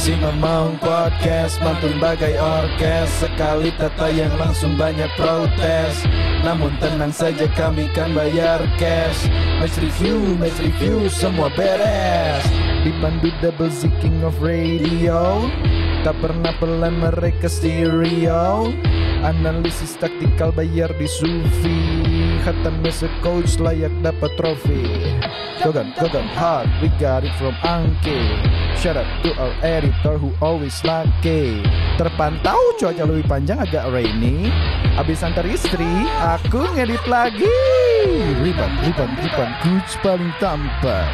Si Mamang Podcast mantun bagai orkes. Sekali tata yang langsung banyak protes. Namun tenang saja kami kan bayar cash. Match review, match review semua beres. Dipandu double Z King of Radio. Tak pernah pelan mereka stereo. Analisis taktikal bayar di Sufi. Khatam as coach layak dapat trofi. Gogan, Gogan hard, we got it from Anke Shout out to our editor who always lucky Terpantau. Cuaca lebih panjang agak rainy. Abis antar istri, aku ngedit lagi. Riban, riban, riban, coach paling tampan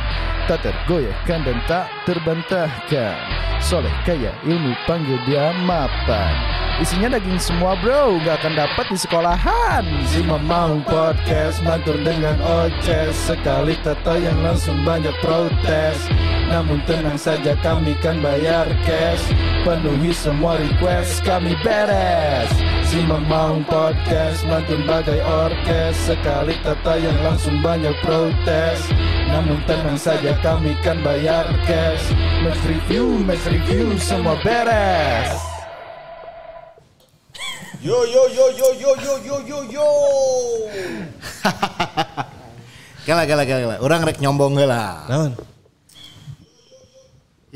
Tak tergoyahkan dan tak terbantahkan. Soleh kaya ilmu panggil dia mapan. Isinya daging semua bro. Gak akan dapat di sekolahan. Si Mamang Podcast Mantur dengan oces. Sekali tata yang langsung banyak protes Namun tenang saja kami kan bayar cash Penuhi semua request kami beres Si Mamang Podcast Mantun bagai orkes Sekali tata yang langsung banyak protes namun tenang saja kami kan bayar cash Match review, match review semua beres Yo yo yo yo yo yo yo yo yo. Gila gila gila gila. Orang rek nyombong heula. Naon?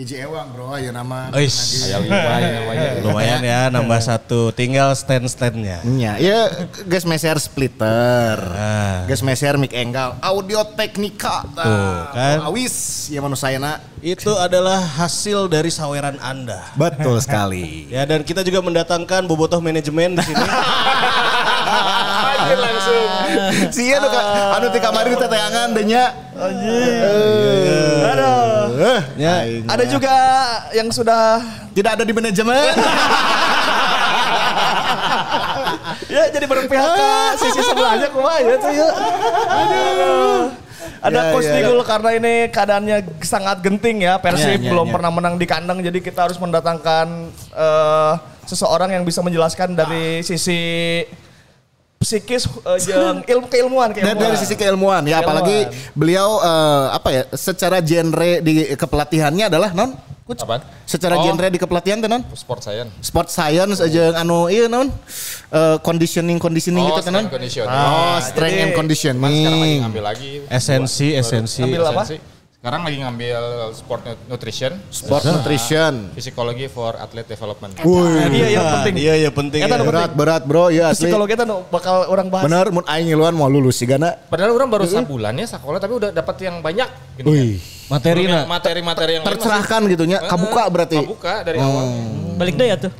Hiji ewang bro, ya nama. Ois. Aya lima ya namanya. Lumayan ya nambah satu. Tinggal stand-standnya. Nya, ya guys meser splitter. Ah. Guys meser mic enggal, audio teknika. Tuh, kan. Awis, ya manusia na. Itu adalah hasil dari saweran Anda. Betul sekali. Ya dan kita juga mendatangkan bobotoh manajemen di sini. Langsung. Sia nu ka anu ti kamari teteangan deh nya. Aduh. Eh, Ya. Ada juga yang sudah tidak ada di manajemen. ya jadi berpihak ke sisi sebelahnya kumaha ya tuh ya. Aduh. Ada Ya, coach ya. Nigul karena ini keadaannya sangat genting ya. Persib Ya, ya, belum ya. pernah menang di kandang jadi kita harus mendatangkan eh, seseorang yang bisa menjelaskan dari sisi psikis eh, jeung ilmu keilmuan, Dan keilmuan. dari sisi keilmuan ya Keilmuan. apalagi beliau eh, apa ya secara genre di kepelatihannya adalah non Coach? Apaan? Secara Oh. genre di kepelatihan tuh non Sport science. sport science aja anu iya non Eh, conditioning conditioning Oh, gitu kan non strength conditioning. oh strength jadi- and Cuman sekarang lagi conditioning ngambil lagi. Esensi, esensi. Ngambil apa? Esensi. Sekarang lagi ngambil sport nu- nutrition. sport nutrition Psikologi for athlete development. Nah, iya yang penting. Iya, iya penting. Eta ya. berat berat bro ya asli Psikologi itu bakal orang bahas. bener mun aing ngiluan mau lulus sih gana Padahal orang baru sebulan ya sekolah tapi udah dapat yang banyak. Gini Wih. kan. Materina. Materi-materi yang tercerahkan gitu nya kabuka berarti Kabuka dari awal. Balik deh ya tuh.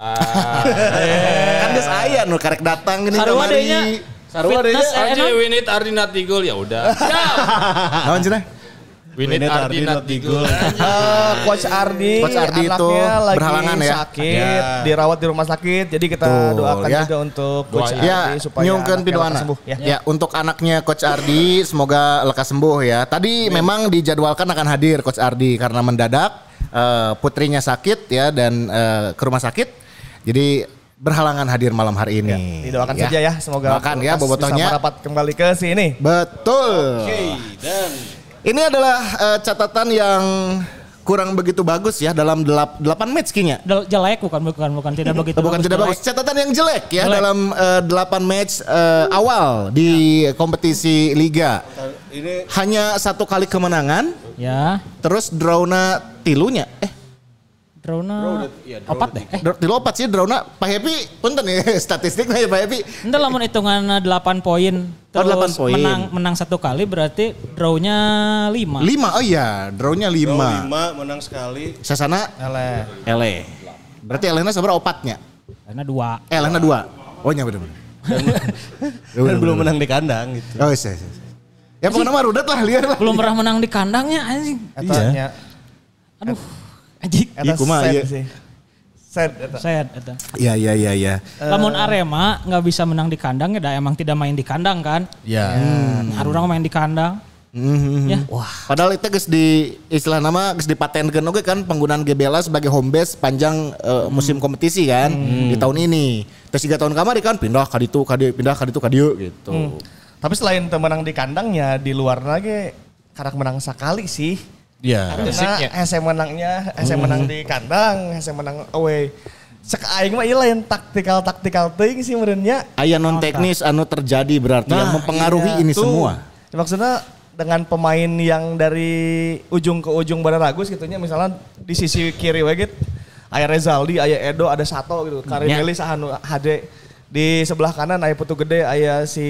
Ah, kan geus aya nu karek datang gini Sarua kamari. adanya. Sarua Fitness, deh, eh, Arji enak. Winit Ardinat Digul ya udah. Siap. Naon cenah Winit Winit Ardinat Ardinat Digul. Eh, Coach Ardi, Coach Ardi itu anaknya lagi berhalangan ya? sakit, Ya. dirawat di rumah sakit. Jadi kita Tuh, doakan ya. juga untuk Coach. Ya, Ardi supaya nyungkeun pidoana. lekas sembuh. Ya. Ya. untuk anaknya Coach Ardi semoga lekas sembuh ya. Tadi memang dijadwalkan akan hadir Coach Ardi karena mendadak eh, putrinya sakit ya dan eh, ke rumah sakit. Jadi berhalangan hadir malam hari ini. Didoakan saja ya, semoga Doakan ya bobotohnya. bisa merapat kembali ke sini. Betul. dan Ini adalah eh, catatan yang kurang begitu bagus ya dalam delap, 8 match kayaknya. Del- Jelek bukan bukan bukan tidak begitu. Bukan tidak bagus, jelek. catatan yang jelek ya Jelek. dalam eh, 8 match eh, awal di kompetisi liga. ini Hanya satu kali kemenangan, Ya, terus drawna tilunya. Eh, drone opat deh. Eh, draw- opat sih drawna Pak Happy, punten ya statistiknya ya Pak Happy. Ente lamun hitungan 8 poin Oh, terus 8 poin. menang menang satu kali berarti draw-nya 5. Lima, oh iya, drawnya Draw lima. lima menang sekali. Sasana Ele. ele. Berarti elena seberapa opatnya? Karena 2. Eh, elena dua. Oh iya bener-bener. Dan belum menang di kandang gitu. Oh iya, iya. iya. Ya pokoknya mah rudet lah, liar lah. Belum pernah menang di kandangnya anjing. Etanya. Aduh. Anjing. Eta Ih, kumaha, sad iya. Sad eta. Sad eta. Iya, iya, iya, iya. Lamun Arema nggak bisa menang di kandang ya dah emang tidak main di kandang kan. Ya. Harus orang main di kandang. Mhm. Ya. Wah. Padahal itu guys di istilah nama guys dipatenkan oke kan penggunaan GBLA sebagai home base panjang eh, musim kompetisi kan di tahun ini. Terus tiga tahun kemarin kan pindah ke itu, ke dieu, pindah ke itu, ke dieu gitu. Tapi selain temenang di kandangnya di luar lagi karak menang sekali sih. Iya. Fisiknya. Nah, hese menangnya, hese menang di kandang, hese menang away. Cek aing mah lain taktikal taktikal teuing sih merenya. Aya non teknis anu terjadi berarti yang mempengaruhi Iya, ini tuh. semua. Maksudnya dengan pemain yang dari ujung ke ujung Bararagus gitu nya misalnya di sisi kiri we gitu. Aya Rezaldi, aya Edo, ada Sato gitu. Karim Nya. Eli sahanu HD. Di sebelah kanan aya Putu Gede, aya si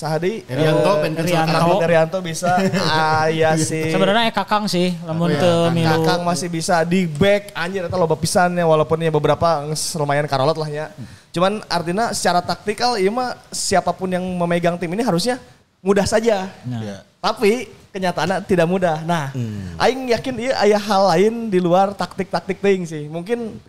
Sahadi Herianto, Eh, Pensil Herianto. Sakala. Herianto bisa. Aya si Sebenarnya eh kakang sih, lamun teu milu. Kakang masih bisa di back anjir eta loba pisannya walaupun ya beberapa lumayan karolot lah ya. Cuman artinya secara taktikal ieu mah siapa pun yang memegang tim ini harusnya mudah saja. Nah. Tapi kenyataannya tidak mudah. Nah, aing yakin ieu aya hal lain di luar taktik-taktik teuing sih. Mungkin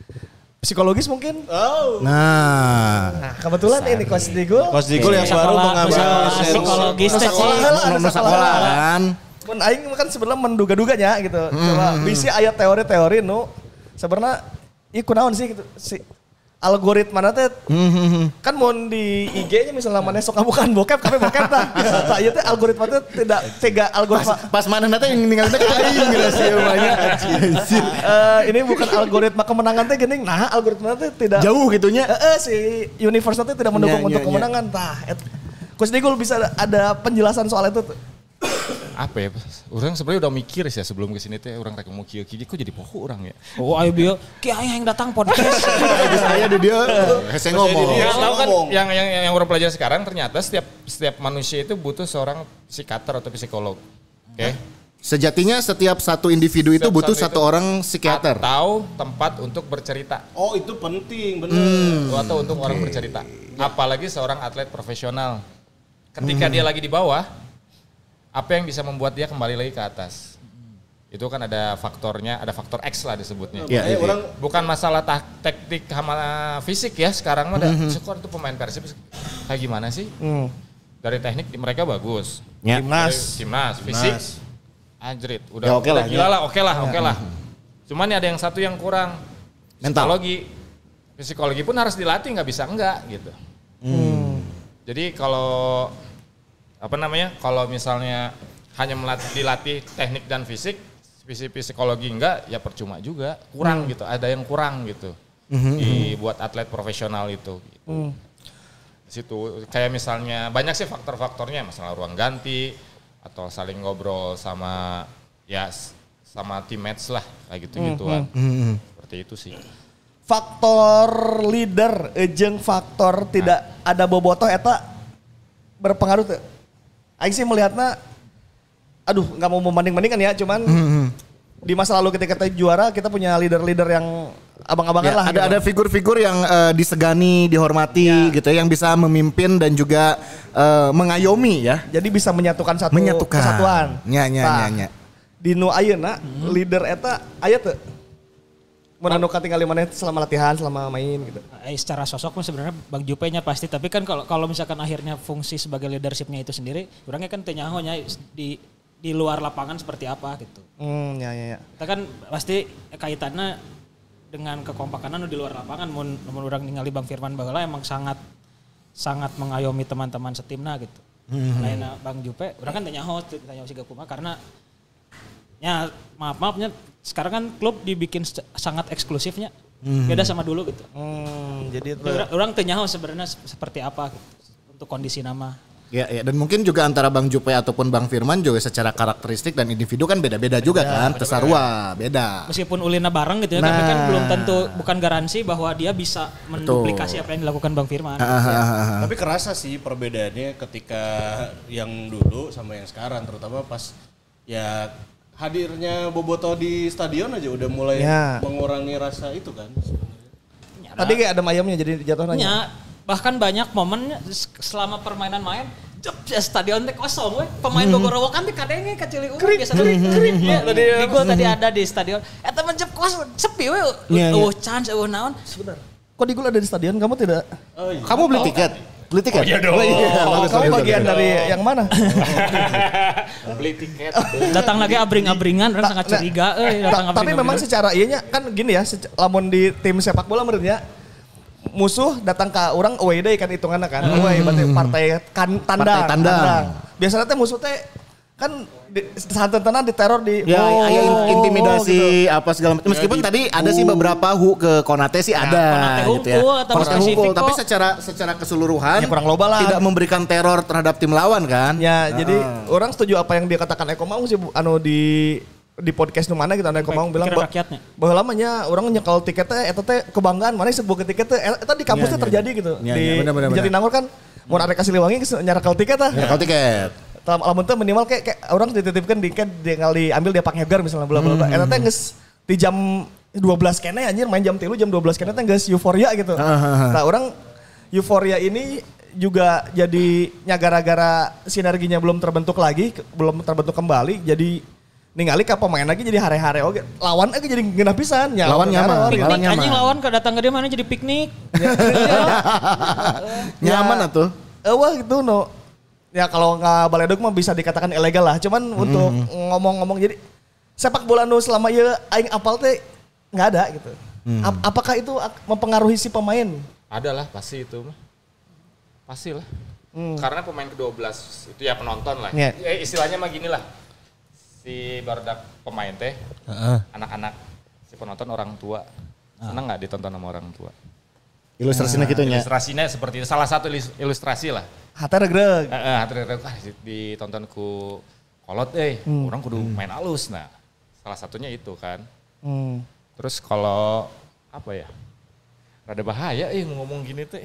psikologis mungkin. Nah, Nah, kebetulan ini Coach Digul. Coach Digul yang Sekolah- baru mengambil psikologis teh, Nusa sekolah nusa kan. Pun aing kan sebenarnya menduga-duganya gitu. Coba bisi aya teori-teori nu sebenarnya ieu kunaon sih gitu. Si algoritma teh kan mau di IG-nya misalnya mana sok bukan bokep kami bokep tah. Tah ieu teh algoritma teh tidak tega algoritma. Pas mana nanti yang ninggalin teh gitu sih banyak. Ini bukan algoritma kemenangan teh geuning. Nah, algoritma teh tidak Jauh gitunya. Heeh, si universe teh tidak mendukung Nya, untuk nya, kemenangan tah. Et- Coach Digul bisa ada, ada penjelasan soal itu tuh. Apa ya? Orang sebenarnya udah mikir sih ya sebelum ke sini teh orang rek mau kieu kieu kok jadi poho orang ya. Oh ayo bio, ki aya yang datang podcast. Saya di dia hese ngomong. Ya, tahu kan yang, yang yang orang pelajari sekarang ternyata setiap setiap manusia itu butuh seorang psikiater atau psikolog. Oke. Sejatinya setiap satu individu itu butuh satu satu itu orang psikiater. Atau tempat untuk bercerita. Oh itu penting, bener. atau untuk orang bercerita. Apalagi seorang atlet profesional. Ketika dia lagi di bawah, apa yang bisa membuat dia kembali lagi ke atas? Itu kan ada faktornya, ada faktor X lah disebutnya. Iya, iya, iya. Bukan masalah tak, teknik sama fisik ya sekarang mah ada skor itu pemain Persib kayak gimana sih? Dari teknik mereka bagus. Ya. Timnas, timnas, fisik. Anjrit, udah, Ya, oke udah lah, gila ya. lah, oke lah, oke lah. Cuman ada yang satu yang kurang. Mental. Psikologi. Psikologi pun harus dilatih, nggak bisa enggak gitu. Jadi kalau apa namanya? Kalau misalnya hanya melatih, dilatih teknik dan fisik, fisik psikologi enggak, ya percuma juga. Kurang gitu, ada yang kurang gitu. Dibuat atlet profesional itu. Gitu. Situ kayak misalnya banyak sih faktor-faktornya, masalah ruang ganti atau saling ngobrol sama ya sama teammates lah kayak gitu-gituan. Seperti itu sih. faktor leader ejeng faktor tidak ada bobotoh eta berpengaruh tuh. Aing sih melihatnya aduh nggak mau membanding-bandingkan ya cuman di masa lalu ketika kita juara kita punya leader-leader yang abang-abangan Ya, lah ada gitu. ada figur-figur yang eh, disegani, dihormati gitu ya, yang bisa memimpin dan juga eh, mengayomi ya. jadi bisa menyatukan satu Menyatukan. kesatuan. Nya, nya, Tah, nya, nya. Di nu ayeuna leader eta aya tuh. Mun anu katinggal mana selama latihan, selama main gitu. Eh, secara sosok mah sebenarnya Bang Jupe nya pasti tapi kan kalau kalau misalkan akhirnya fungsi sebagai leadershipnya itu sendiri orangnya kan teu nyaho nya di di luar lapangan seperti apa gitu. Hmm, ya ya ya. Kita kan pasti kaitannya dengan kekompakan anu di luar lapangan mun mun orang ningali Bang Firman baheula emang sangat sangat mengayomi teman-teman setimna gitu. Lainnya Bang Jupe, orang kan tanya host, tanya si Gakuma karena ya maaf maafnya sekarang kan klub dibikin sangat eksklusifnya. Beda sama dulu gitu. Hmm, jadi itu. Orang, orang sebenarnya se- seperti apa gitu, untuk kondisi nama. Ya, ya, dan mungkin juga antara Bang Jupe ataupun Bang Firman juga secara karakteristik dan individu kan beda-beda juga kan, tesarua, beda. Meskipun ulina bareng gitu ya, tapi kan Nah. belum tentu bukan garansi bahwa dia bisa menduplikasi apa yang dilakukan Bang Firman. Ah, Tapi kerasa sih perbedaannya ketika yang dulu sama yang sekarang, terutama pas ya hadirnya Boboto di stadion aja udah mulai Ya. mengurangi rasa itu kan. Tadi kayak ada ayamnya jadi jatuh nanya. Ya, bahkan banyak momen selama permainan main Jep, ya stadion teh kosong we. Pemain Hmm. Bogor Rowokan teh kadenge kecil urang biasa kering. Ya, tadi di gol tadi ada di stadion. Eta mah jep kosong sepi we. Iya, iya. Eueuh chance eueuh naon. Sebentar. Kok di gol ada di stadion? Kamu tidak? Kamu beli tiket? Beli tiket? Oh iya dong. Oh, kamu bagian dari yang mana? Beli tiket. Datang lagi abring-abringan orang sangat Nah, curiga euy datang Ta- tapi memang secara ianya kan gini ya, lamun di tim sepak bola menurutnya musuh datang ke orang away day kan hitungannya kan. Away berarti partai kan tandang. Partai tandang. Biasanya teh musuh teh kan di, santen-tenan diteror di Ya, oh, ya, in- intimidasi gitu. apa segala macam. Meskipun tadi ada sih beberapa hu ke Konate sih ada Konate gitu ya. atau Konate hungkul, tapi secara secara keseluruhan Ya, kurang loba lah. tidak memberikan teror terhadap tim lawan kan? Ya, jadi orang setuju apa yang dia katakan Eko Maung sih anu di di podcast nu mana gitu anu Eko Maung bilang bahwa lamanya orang nyekel tiketnya eta teh kebanggaan mana sebuah tiket teh eta di kampusnya terjadi gitu. Ya, di ya, benar, benar, di Jatinangor kan mau ada kasih liwangi nyarekel tiket tah. Ya, kalau tiket. Dalam alamun teh minimal kayak, kayak orang dititipkan di kan tinggal diambil dia pakai hegar misalnya bla bla bla. Eta teh geus di jam 12 kene anjir main jam 3 jam 12 kene teh geus euforia gitu. Nah, orang euforia ini juga jadi nya gara-gara sinerginya belum terbentuk lagi, ke- belum terbentuk kembali jadi ningali ka pemain lagi jadi hare-hare oke. Lawan aja jadi genah pisan nya. Lawan nyaman. Piknik Lawan nyaman. anjing lawan ke datang ke dia mana jadi piknik. Nyaman atuh. Eh wah gitu no. Ya kalau nggak baledog mah bisa dikatakan ilegal lah. Cuman untuk ngomong-ngomong jadi sepak bola nu selama ya aing apal teh nggak ada gitu. Ap- apakah itu mempengaruhi si pemain? Ada lah pasti itu mah. Pasti lah. Karena pemain ke-12 itu ya penonton lah. Iya. Ya, istilahnya mah gini lah. Si barudak pemain teh, anak-anak, si penonton orang tua. Senang nggak ditonton sama orang tua? Ilustrasinya gitu nya. Ilustrasinya seperti itu, salah satu ilus- ilustrasi lah. Hati regreg. Eh, eh, hati rek ah, di- ditonton ku kolot eh, orang kudu main halus. Nah, salah satunya itu kan. Hmm. Terus kalau apa ya? Rada bahaya eh ngomong gini teh.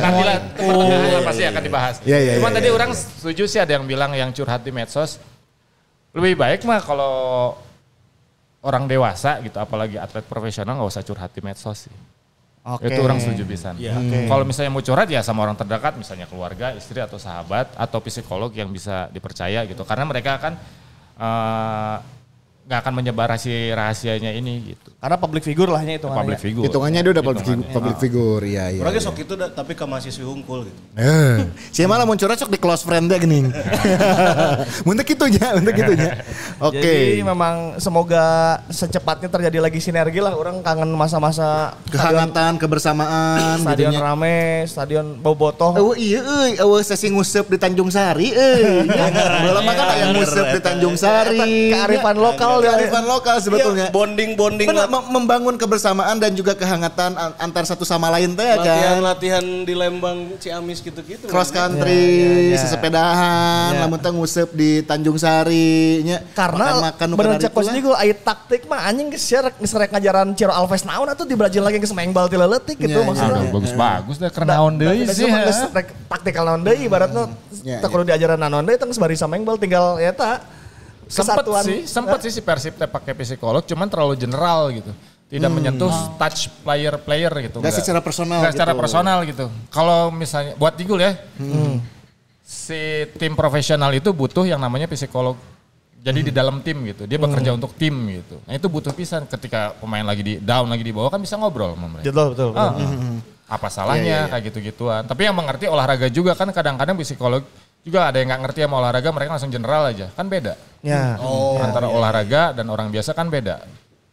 Nanti lah pertengahan pasti akan dibahas. Iya, iya, Cuman iya, tadi iya. orang setuju sih ada yang bilang yang curhat di medsos. Lebih baik mah kalau orang dewasa gitu, apalagi atlet profesional nggak usah curhat di medsos sih. Oke. Itu orang setuju bisa. Iya. Kalau misalnya mau curhat ya sama orang terdekat, misalnya keluarga, istri atau sahabat atau psikolog yang bisa dipercaya gitu. Karena mereka kan eh, nggak akan menyebar rahasia rahasianya ini gitu. Karena public figure lahnya itu Public figure. Hitungannya dia udah public, Hitungannya. public figure, iya iya. Orangnya iya. sok itu tapi ke mahasiswi hungkul gitu. Eh, si malah muncul sok di close friend deh gini. Untuk gitu nya, untuk gitu nya. Oke. Jadi memang semoga secepatnya terjadi lagi sinergi lah. Orang kangen masa-masa stadion, Kehangatan, kebersamaan stadion jadinya. rame, stadion bobotoh. Oh iya euy, sesi ngusep di Tanjung Sari euy. Belum mah kan aya ngusep di Tanjung Sari. Kearifan lokal ya. Kearifan lokal sebetulnya. Iya, bonding-bonding Benar, membangun kebersamaan dan juga kehangatan an- antar satu sama lain teh ya kan. latihan-latihan di Lembang Ciamis gitu-gitu. Cross kan. country, Ya, ya, ya. sesepedahan, Ya. lamun teh ngusep di Tanjung Sari nya. Karena makan bener cek coach Nigel aya taktik mah anjing geus sia rek geus rek ngajaran Ciro Alves naon atuh di Brazil lagi geus main bal ti leutik gitu Ya, ya, maksudnya. ya. bagus-bagus deh karena naon deui sih. taktikal naon deui ibaratna Ya, teu kudu diajaran naon deui teh geus bari main bal tinggal eta Sempet kesatuan. sih, sempet sih si Persib teh pakai psikolog, cuman terlalu general gitu. Tidak menyentuh touch player-player gitu. Nggak secara personal Nggak secara gitu. personal gitu. Kalau misalnya buat Digul ya, si tim profesional itu butuh yang namanya psikolog. Jadi di dalam tim gitu, dia bekerja untuk tim gitu. Nah itu butuh pisan ketika pemain lagi di down lagi di bawah kan bisa ngobrol sama mereka. Betul betul. Ah, apa salahnya kayak gitu-gituan. Tapi yang mengerti olahraga juga kan kadang-kadang psikolog juga ada yang nggak ngerti sama olahraga mereka langsung general aja kan beda. Ya. Antara olahraga dan orang biasa kan beda.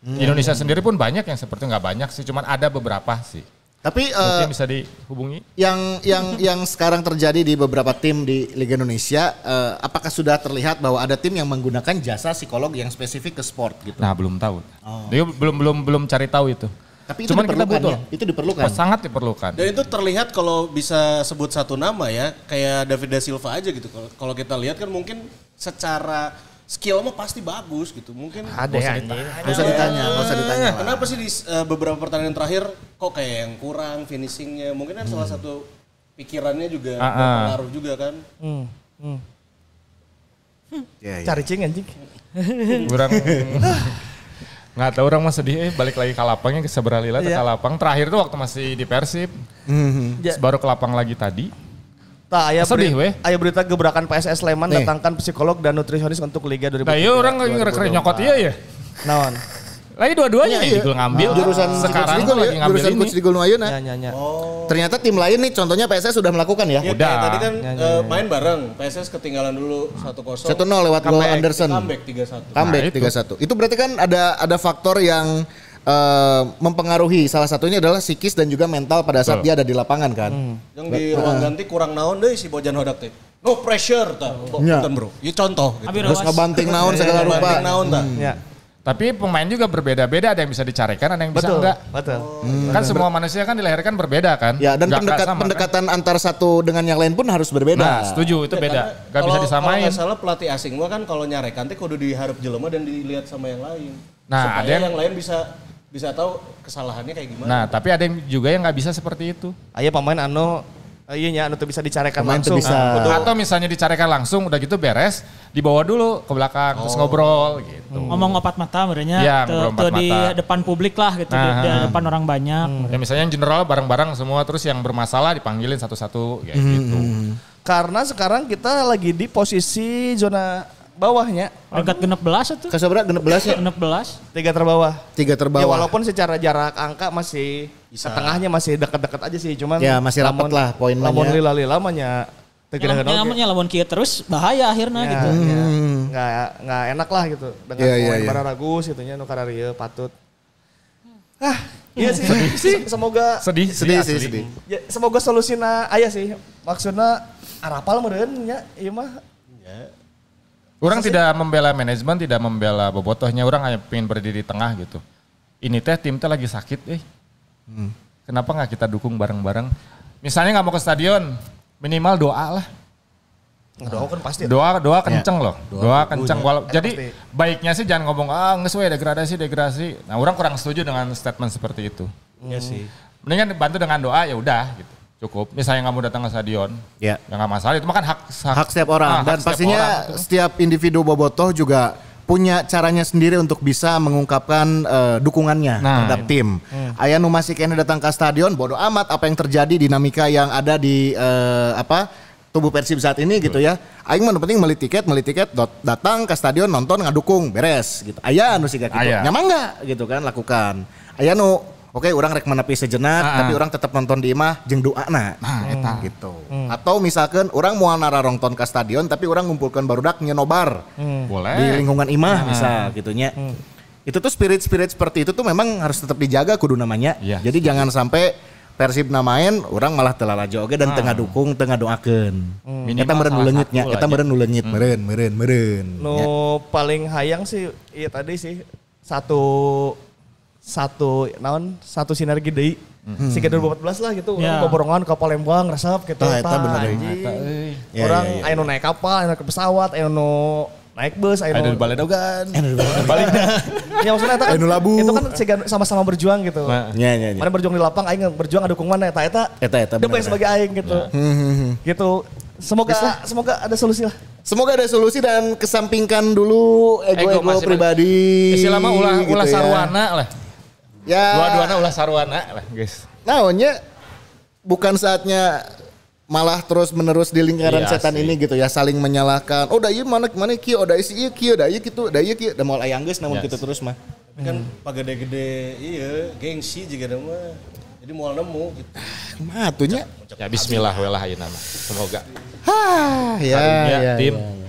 Di Indonesia sendiri pun banyak yang seperti nggak banyak sih, cuman ada beberapa sih. Tapi eh, Mungkin bisa dihubungi. yang yang yang sekarang terjadi di beberapa tim di Liga Indonesia, eh, apakah sudah terlihat bahwa ada tim yang menggunakan jasa psikolog yang spesifik ke sport gitu? Nah belum tahu. Dia belum belum belum cari tahu itu. Tapi itu cuman kita diperlukan butuh. ya? Itu diperlukan. Sangat diperlukan. Dan itu terlihat kalau bisa sebut satu nama ya, kayak David da Silva aja gitu. Kalau- Kalau kita lihat kan mungkin secara skill mah pasti bagus gitu. Mungkin Ada ya anjing. Nggak usah ditanya, nggak usah ditanya. lah. Kenapa sih di eh, beberapa pertandingan terakhir kok kayak yang kurang finishingnya? Mungkin kan salah satu pikirannya juga Ah, ah. berpengaruh juga kan. Hmm. hmm. Ya, ya. Cari cing anjing. Orang nggak tahu orang mah sedih eh balik lagi ke lapangnya ke Seberalila ke Iya. lapang. Terakhir tuh waktu masih di Persib. Ya. Terus baru ke lapang lagi tadi. Tah aya Sedih, weh. aya berita gebrakan PSS Sleman datangkan psikolog dan nutrisionis untuk Liga 2023. Nah iya orang ngerek nyokot iya ya. Naon? Lagi dua-duanya Iya, nih iya. Digul ngambil. jurusan sekarang Digul lagi ya, ngambil jurusan ini. Coach Digul Nuayuna. Ya nya nya. Ternyata tim lain nih contohnya PSS sudah melakukan ya. Ya, Udah. kayak tadi kan Ya, ya, ya. main bareng, PSS ketinggalan dulu 1-0. 1-0 lewat gol Anderson. Comeback 3-1. Comeback Nah, itu. 3-1. Itu berarti kan ada ada faktor yang eh, mempengaruhi. Salah satunya adalah psikis dan juga mental pada saat Betul. dia ada di lapangan kan. Hmm. Yang di ruang ganti kurang naon deh si Bojan Hodak teh. No pressure ta. Ya. Bukan bro. Ya contoh gitu. Terus ngebanting naon segala rupa. Banting naon ta. Ya. Tapi pemain juga berbeda-beda, ada yang bisa dicarikan, ada yang bisa Betul. enggak. Betul. Kan semua manusia kan dilahirkan berbeda kan? Ya dan pendekat, sama, kan? pendekatan antar satu dengan yang lain pun harus berbeda. Nah, setuju itu Ya, beda. Gak bisa kalau- disamain. Kalau salah pelatih asing mah kan kalau nyarekan teh kudu diharap jelema dan dilihat sama yang lain. Nah, Supaya ada yang- yang lain bisa bisa tahu kesalahannya kayak gimana. Nah, tapi ada yang juga yang nggak bisa seperti itu. Aya pemain anu iya nya anu teu bisa dicarikan Pemain langsung. bisa. Kudu Atau misalnya dicarikan langsung, udah gitu beres, dibawa dulu ke belakang, terus ngobrol gitu. Ngomong opat mata merenya Iya, te empat di mata. depan publik lah gitu, di, Nah, di ah. depan orang banyak. Ya misalnya yang general bareng-bareng semua, terus yang bermasalah dipanggilin satu-satu kayak gitu. Karena sekarang kita lagi di posisi zona bawahnya, Peringkat genep belas itu. Kasabra genep belas ya? Genep belas. tiga terbawah. Tiga Ya terbawah. walaupun secara jarak angka masih setengahnya masih dekat-dekat aja sih, cuman Ya, masih rapat lah poin Lamun lila-lila mah nya teu kira-kira oge. Namanya lawan kieu terus bahaya akhirnya Ya, gitu. ya. Nggak, nggak enak lah gitu dengan Iya, iya, pemain iya. Bararagus gitu nya patut. Ah, iya sih. Se- Semoga Sedih, Sedih sedih, sih, sedih. ya, semoga solusinya aya sih. Maksudnya arapal meureun nya ieu mah. Orang tidak membela manajemen, tidak membela bobotohnya. Orang hanya pengen berdiri di tengah gitu. Ini teh tim teh lagi sakit, eh. Kenapa nggak kita dukung bareng-bareng? Misalnya nggak mau ke stadion, minimal doa lah. Ngedoakeun pasti. Doa doa kenceng loh. Doa, kenceng. Walau, Eta jadi pasti. baiknya sih jangan ngomong ah nggak sesuai degradasi degradasi. Nah orang kurang setuju dengan statement seperti itu. Iya sih. Mendingan bantu dengan doa ya udah gitu. Cukup. Misalnya nggak mau datang ke stadion, Ya. ya nggak masalah. Itu mah kan hak Hak setiap orang Ah, hak dan setiap pastinya orang gitu. setiap individu bobotoh juga punya caranya sendiri untuk bisa mengungkapkan eh, dukungannya Nah, terhadap tim. Aya nu masih kena datang ke stadion, bodoh amat apa yang terjadi dinamika yang ada di eh, apa tubuh Persib saat ini gitu ya. Aing mah penting beli tiket, beli tiket, dot- datang ke stadion nonton ngadukung, beres gitu. Aya nu siga gitu. Aya. Nyaman enggak gitu kan lakukan. Aya nu Oke, orang rek menepi sejenak, Ah, tapi orang tetap nonton di imah jeung doana. Nah, eta. gitu. Atau misalkan orang mau nararongton ke stadion tapi orang ngumpulkan barudak nyenobar Boleh. di lingkungan imah Nah. bisa gitunya. Itu tuh spirit-spirit seperti itu tuh memang harus tetap dijaga kudu namanya. Iya. Jadi jangan sampai Persib namain orang malah telah oge dan tengah dukung tengah doakeun. Minimal Eta meureun salah nuleungitnya, satu eta aja. meureun nuleungit, meureun meureun meureun. Nu Ya. paling hayang sih iya tadi sih satu satu naon satu sinergi deui. Siga 2014 lah gitu, Ya. orang boborongan ke Palembang resep gitu. Tah, eta Tah, bener deui. anjing. Ya, Orang ya, ya. aya nu naik kapal, aya nu naik pesawat, aya nu naik bus, aya Ada nu di Baledogan. Ya maksudnya eta kan, Aya nu labu. itu kan siga sama-sama berjuang gitu. Nah. Ya ya ya. Mana berjuang di lapang, aing berjuang dukung mana eta eta. Eta eta The bener. best bagi aing gitu. Gitu. Semoga semoga ada solusi lah. Semoga ada solusi dan kesampingkan dulu ego-ego pribadi. Istilah mah ulah gitu ulah ya. sarwana lah. Ya. Dua-duanya ulah sarwana lah, guys. Naonnya bukan saatnya malah terus menerus di lingkaran Iya, setan asli. ini gitu ya saling menyalahkan. Oh, da ieu mana mana kieu, oh da ieu ieu kieu, da ieu kitu, da ieu kieu, da moal aya geus namun Yes. gitu terus mah. Tapi kan pagede-gede iya gengsi juga mah. Jadi mau nemu gitu. Kumaha atunya? Ya bismillah we lah ayeuna mah. Semoga. Hah, ya, Karunya ya, tim. ya, ya.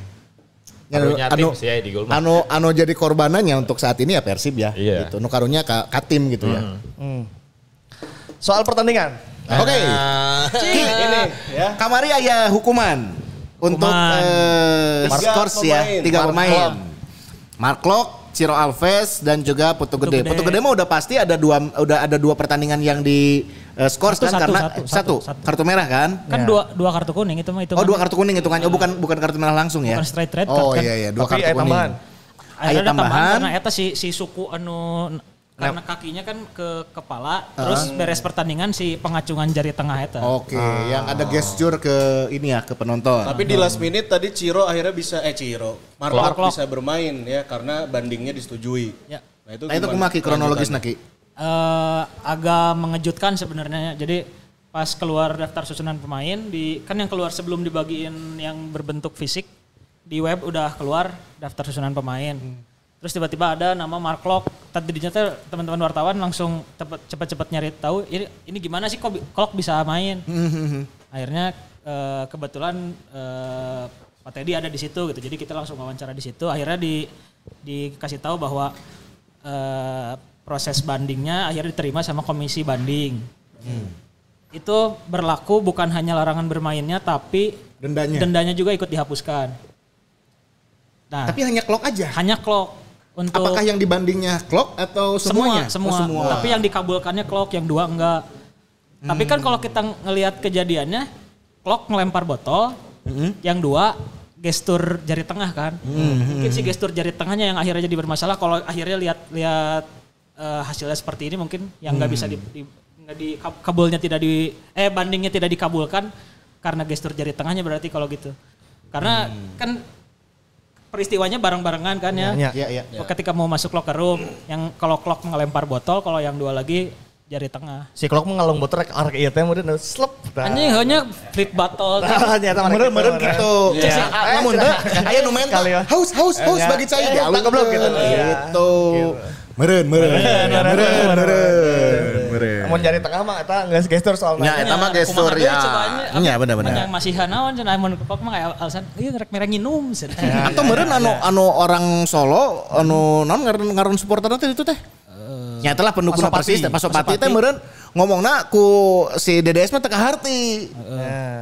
Karunya anu, tim sih ya di gol mah. anu anu jadi korbanannya untuk saat ini ya Persib ya Iya. gitu. Nu karunya ka, ka tim gitu ya. Soal pertandingan. Oke. Ini ya. Kamari aya hukuman untuk Hukuman. eh, skors ya, tiga Mark pemain. Mark Locke, Ciro Alves dan juga Putu Gede. Gede. Putu Gede mah udah pasti ada dua udah ada dua pertandingan yang di eh, skors Satu, kan satu, karena satu, satu, satu, satu. kartu merah kan? Kan dua dua kartu kuning itu mah itu. Oh dua kartu kuning itu kan? Oh bukan bukan kartu merah langsung ya? Bukan straight red Oh kan. iya iya dua Tapi kartu kuning. tambahan. Ada tambahan tambahan. karena eta si si suku anu karena kakinya kan ke kepala terus beres pertandingan si pengacungan jari tengah eta. Oke, yang ada gesture ke ini ya ke penonton. Tapi di last minute tadi Ciro akhirnya bisa eh Ciro, Mark Mark Locke. bisa bermain ya karena bandingnya disetujui. Ya. Nah itu, nah itu kumaki kronologis naki. Eh, agak mengejutkan sebenarnya. Jadi pas keluar daftar susunan pemain di kan yang keluar sebelum dibagiin yang berbentuk fisik di web udah keluar daftar susunan pemain. Terus tiba-tiba ada nama Mark Locke. Tadinya teman-teman wartawan langsung cepet-cepet nyari tahu ini ini gimana sih kok Locke bisa main. Akhirnya eh, kebetulan eh, Pak Teddy ada di situ gitu. Jadi kita langsung wawancara di situ. Akhirnya di dikasih tahu bahwa eh, proses bandingnya akhirnya diterima sama komisi banding. itu berlaku bukan hanya larangan bermainnya tapi Dendanya. dendanya juga ikut dihapuskan. Nah, Tapi hanya clock aja. hanya clock untuk Apakah yang dibandingnya clock atau semuanya? semua, Oh, semua. Tapi yang dikabulkannya clock, yang dua enggak. Tapi kan kalau kita ngelihat kejadiannya, clock ngelempar botol, yang dua gestur jari tengah kan. Mungkin si gestur jari tengahnya yang akhirnya jadi bermasalah. Kalau akhirnya lihat lihat eh, hasilnya seperti ini mungkin yang nggak bisa di, di- nggak di kab- kabulnya tidak di eh bandingnya tidak dikabulkan karena gestur jari tengahnya berarti kalau gitu. Karena kan peristiwanya bareng-barengan kan ya. Ya, Iya, iya. Ketika mau masuk locker room, yang kalau clock ngelempar botol, kalau yang dua lagi jari tengah. Si Klok mengalung botol rek arek ieu teh meureun slep. Tah. Anjing hanya flip botol. Tah, nyata mereka Meren meren gitu. gitu. Iya. Namun teh aya nu ya. haus haus haus Ya. bagi cai tak goblok gitu. Gitu. Meren meren meren meren meren. Mun jari tengah mah eta geus gestur soalnya. Ya, eta mah gestur ya. Iya benar benar. Yang masih hanawan cenah mun kepok mah kayak alasan ieu rek mere nginum. Atau meren anu anu orang Solo anu naon ngaran ngaran supporter teh itu teh. Nyata lah pendukung Pasopati. Persis, Pasopati teh meren ngomongna ku si DDS mah teka harti.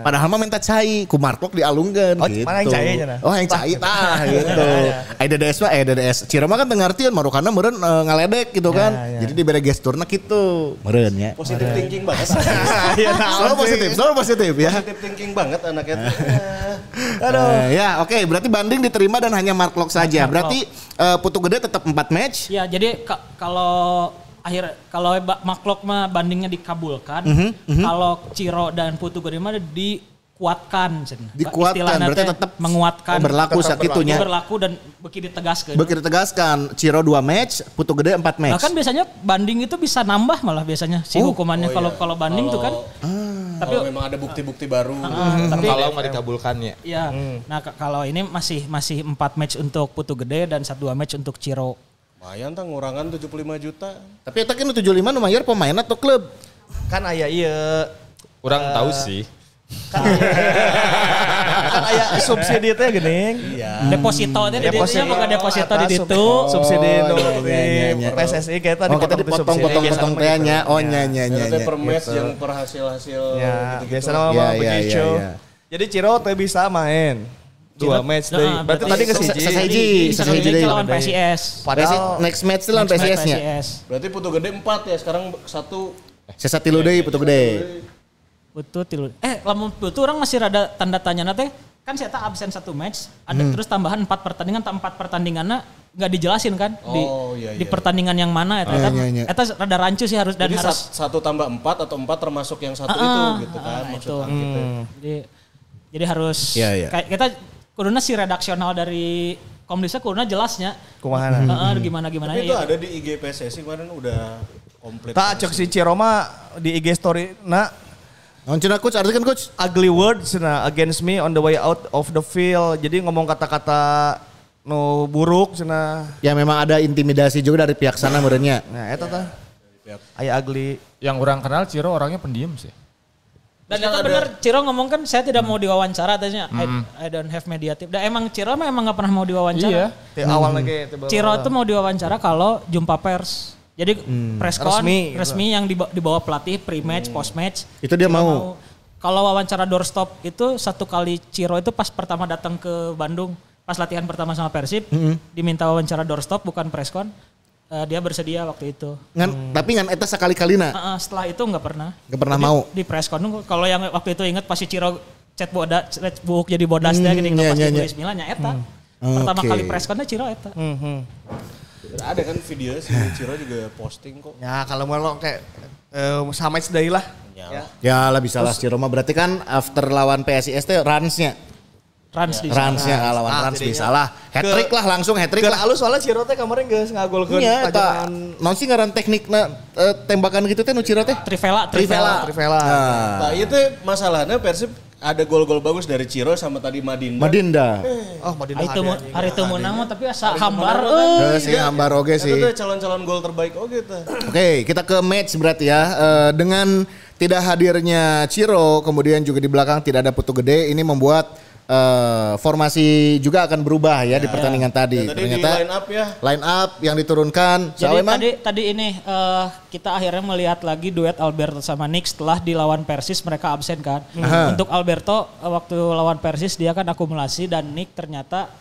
Padahal mah minta cai, ku Markok dialungkeun Oh, gitu. mana yang cai cenah? Oh, yang cai tah gitu. Ai DDS mah eh DDS. Ciro mah kan teu ngartieun marukana meureun eh, ngaledek gitu kan. ya. Jadi dibere gesturna gitu. Meureun ya. Positif thinking banget. Iya, naon Selalu sih? positif, selalu positif ya. Positif thinking banget anaknya. tuh. Eh, ya, oke, berarti banding diterima dan hanya mark lock saja. Mark Berarti eh, Putu Gede tetap 4 match. Ya, jadi ka- kalau akhir kalau maklok mah bandingnya dikabulkan, Mhm, kalau Ciro dan Putu Gede mah dikuatkan cenah. Dikuatkan, berarti tetap menguatkan oh, berlaku Tetap sakitunya. berlaku dan beki ditegaskeun. Begitu ditegaskan, Ciro 2 match, Putu Gede 4 match. Bahkan biasanya banding itu bisa nambah malah biasanya si Oh. hukumannya kalau kalau banding tuh kan. Tapi Kalau memang ada bukti-bukti baru. Ah, tapi Kalau nggak dikabulkannya. ya, nah k- kalau ini masih masih 4 match untuk Putu Gede dan 1 2 match untuk Ciro. Lumayan tah ngurangan 75 juta. Tapi eta kan 75 nu mayar pemain atau klub? Kan aya ieu Kurang tahu sih. kan aya subsidi teh geuning. Iya. Deposito teh di ditu boga deposito di ditu. sub- Subsidi nu iya, di iya, iya. PSSI kita Oh, kita dipotong-potong-potong teh nya. Oh, nya nya nya. Ada nya. per match yang per hasil-hasil Ya, gitu-gitu. biasanya mah begitu. Jadi Ciro teh bisa main. Dua Ciro- match Nah, deh. Berarti tadi ke siji. sesaji. Bisa Sesaji deui. lawan PSIS. Padahal next match itu lawan Next match PSIS nya. PSIS. Berarti Putu Gede 4 ya, sekarang satu Sisa tilu deui Putu Gede. Betul tilu. Eh, lamun betul orang masih rada tanda tanya nate kan saya absen satu match, ada Hmm. terus tambahan empat pertandingan, tak empat pertandingannya nggak dijelasin kan di Oh, iya, di iya. pertandingan yang mana eta Iya, kan iya, iya. eta rada rancu sih harus dan Jadi harus sat- satu tambah empat atau empat termasuk yang satu Ah, itu gitu ah, kan itu. maksudnya gitu. Jadi jadi harus Iya, iya. kayak kita kuduna si redaksional dari Komdisa kuduna jelasnya. kumaha Heeh, gimana gimana Tapi itu ya. ada di IG PSSI kemarin udah komplit. Tak cek si Ciro mah di IG story na Naon cenah coach? Artikan coach. ugly words na against me on the way out of the field. Jadi ngomong kata-kata no buruk cenah. Ya memang ada intimidasi juga dari pihak sana merenya. Nah, eta tah. Aya ugly. Yang orang kenal Ciro orangnya pendiam sih. Dan itu benar Ciro ngomong kan saya tidak mau diwawancara tadinya I, I don't have media tip. Dan emang Ciro mah emang gak pernah mau diwawancara. Iya. Ti awal lagi teh Ciro itu mau diwawancara kalau jumpa pers. Jadi press con Resmi resmi, gitu. yang dibawa, dibawa pelatih pre-match, post-match. Itu dia Ciro mau. Kalau wawancara doorstop itu satu kali Ciro itu pas pertama datang ke Bandung, pas latihan pertama sama Persib, diminta wawancara doorstop bukan press Eh, dia bersedia waktu itu. Ngan, tapi ngan eta sekali-kalina Ah, ah, setelah itu nggak pernah. Gak pernah Jadi mau. Di press con kalau yang waktu itu inget pasti Ciro chat boda chat buk jadi bodas Hmm, dia gini iya, pas iya, di iya. Luis Milla nya eta. Pertama Oke. kali press connya Ciro eta. Ada kan video si Ciro juga posting kok. Ya kalau mau lo kayak eh, sama sedai lah. Ya. Ya lah bisa lah Ciro mah berarti kan after lawan PSIS teh runs-nya. Rans di Runs-nya ah, lawan Ah, Rans bisa lah. Hat trick lah langsung hat trick lah. alus soalnya Ciro teh kemarin geus ngagolkeun Iya, pajangan naon sih ngaran teknik eh, tembakan gitu teh nu Ciro teh? Trivela, Trivela. Trivela. Nah, Nah itu masalahnya Persib ada gol-gol bagus dari Ciro sama tadi Madinda. Madinda. Oh, mau Ah, itu hari itu mau nama tapi asa hambar. Eh, eh. si hambar oge Itu sih. tuh calon-calon gol terbaik oh gitu. Oke, kita ke match berarti ya. Eh, dengan tidak hadirnya Ciro, kemudian juga di belakang tidak ada Putu Gede, ini membuat eh, formasi juga akan berubah ya, di pertandingan tadi. Ya, tadi di line up ya. line up yang diturunkan. Jadi tadi tadi ini eh, kita akhirnya melihat lagi duet Alberto sama Nick setelah di lawan Persis mereka absen kan. Aha. Untuk Alberto eh, waktu lawan Persis dia kan akumulasi dan Nick ternyata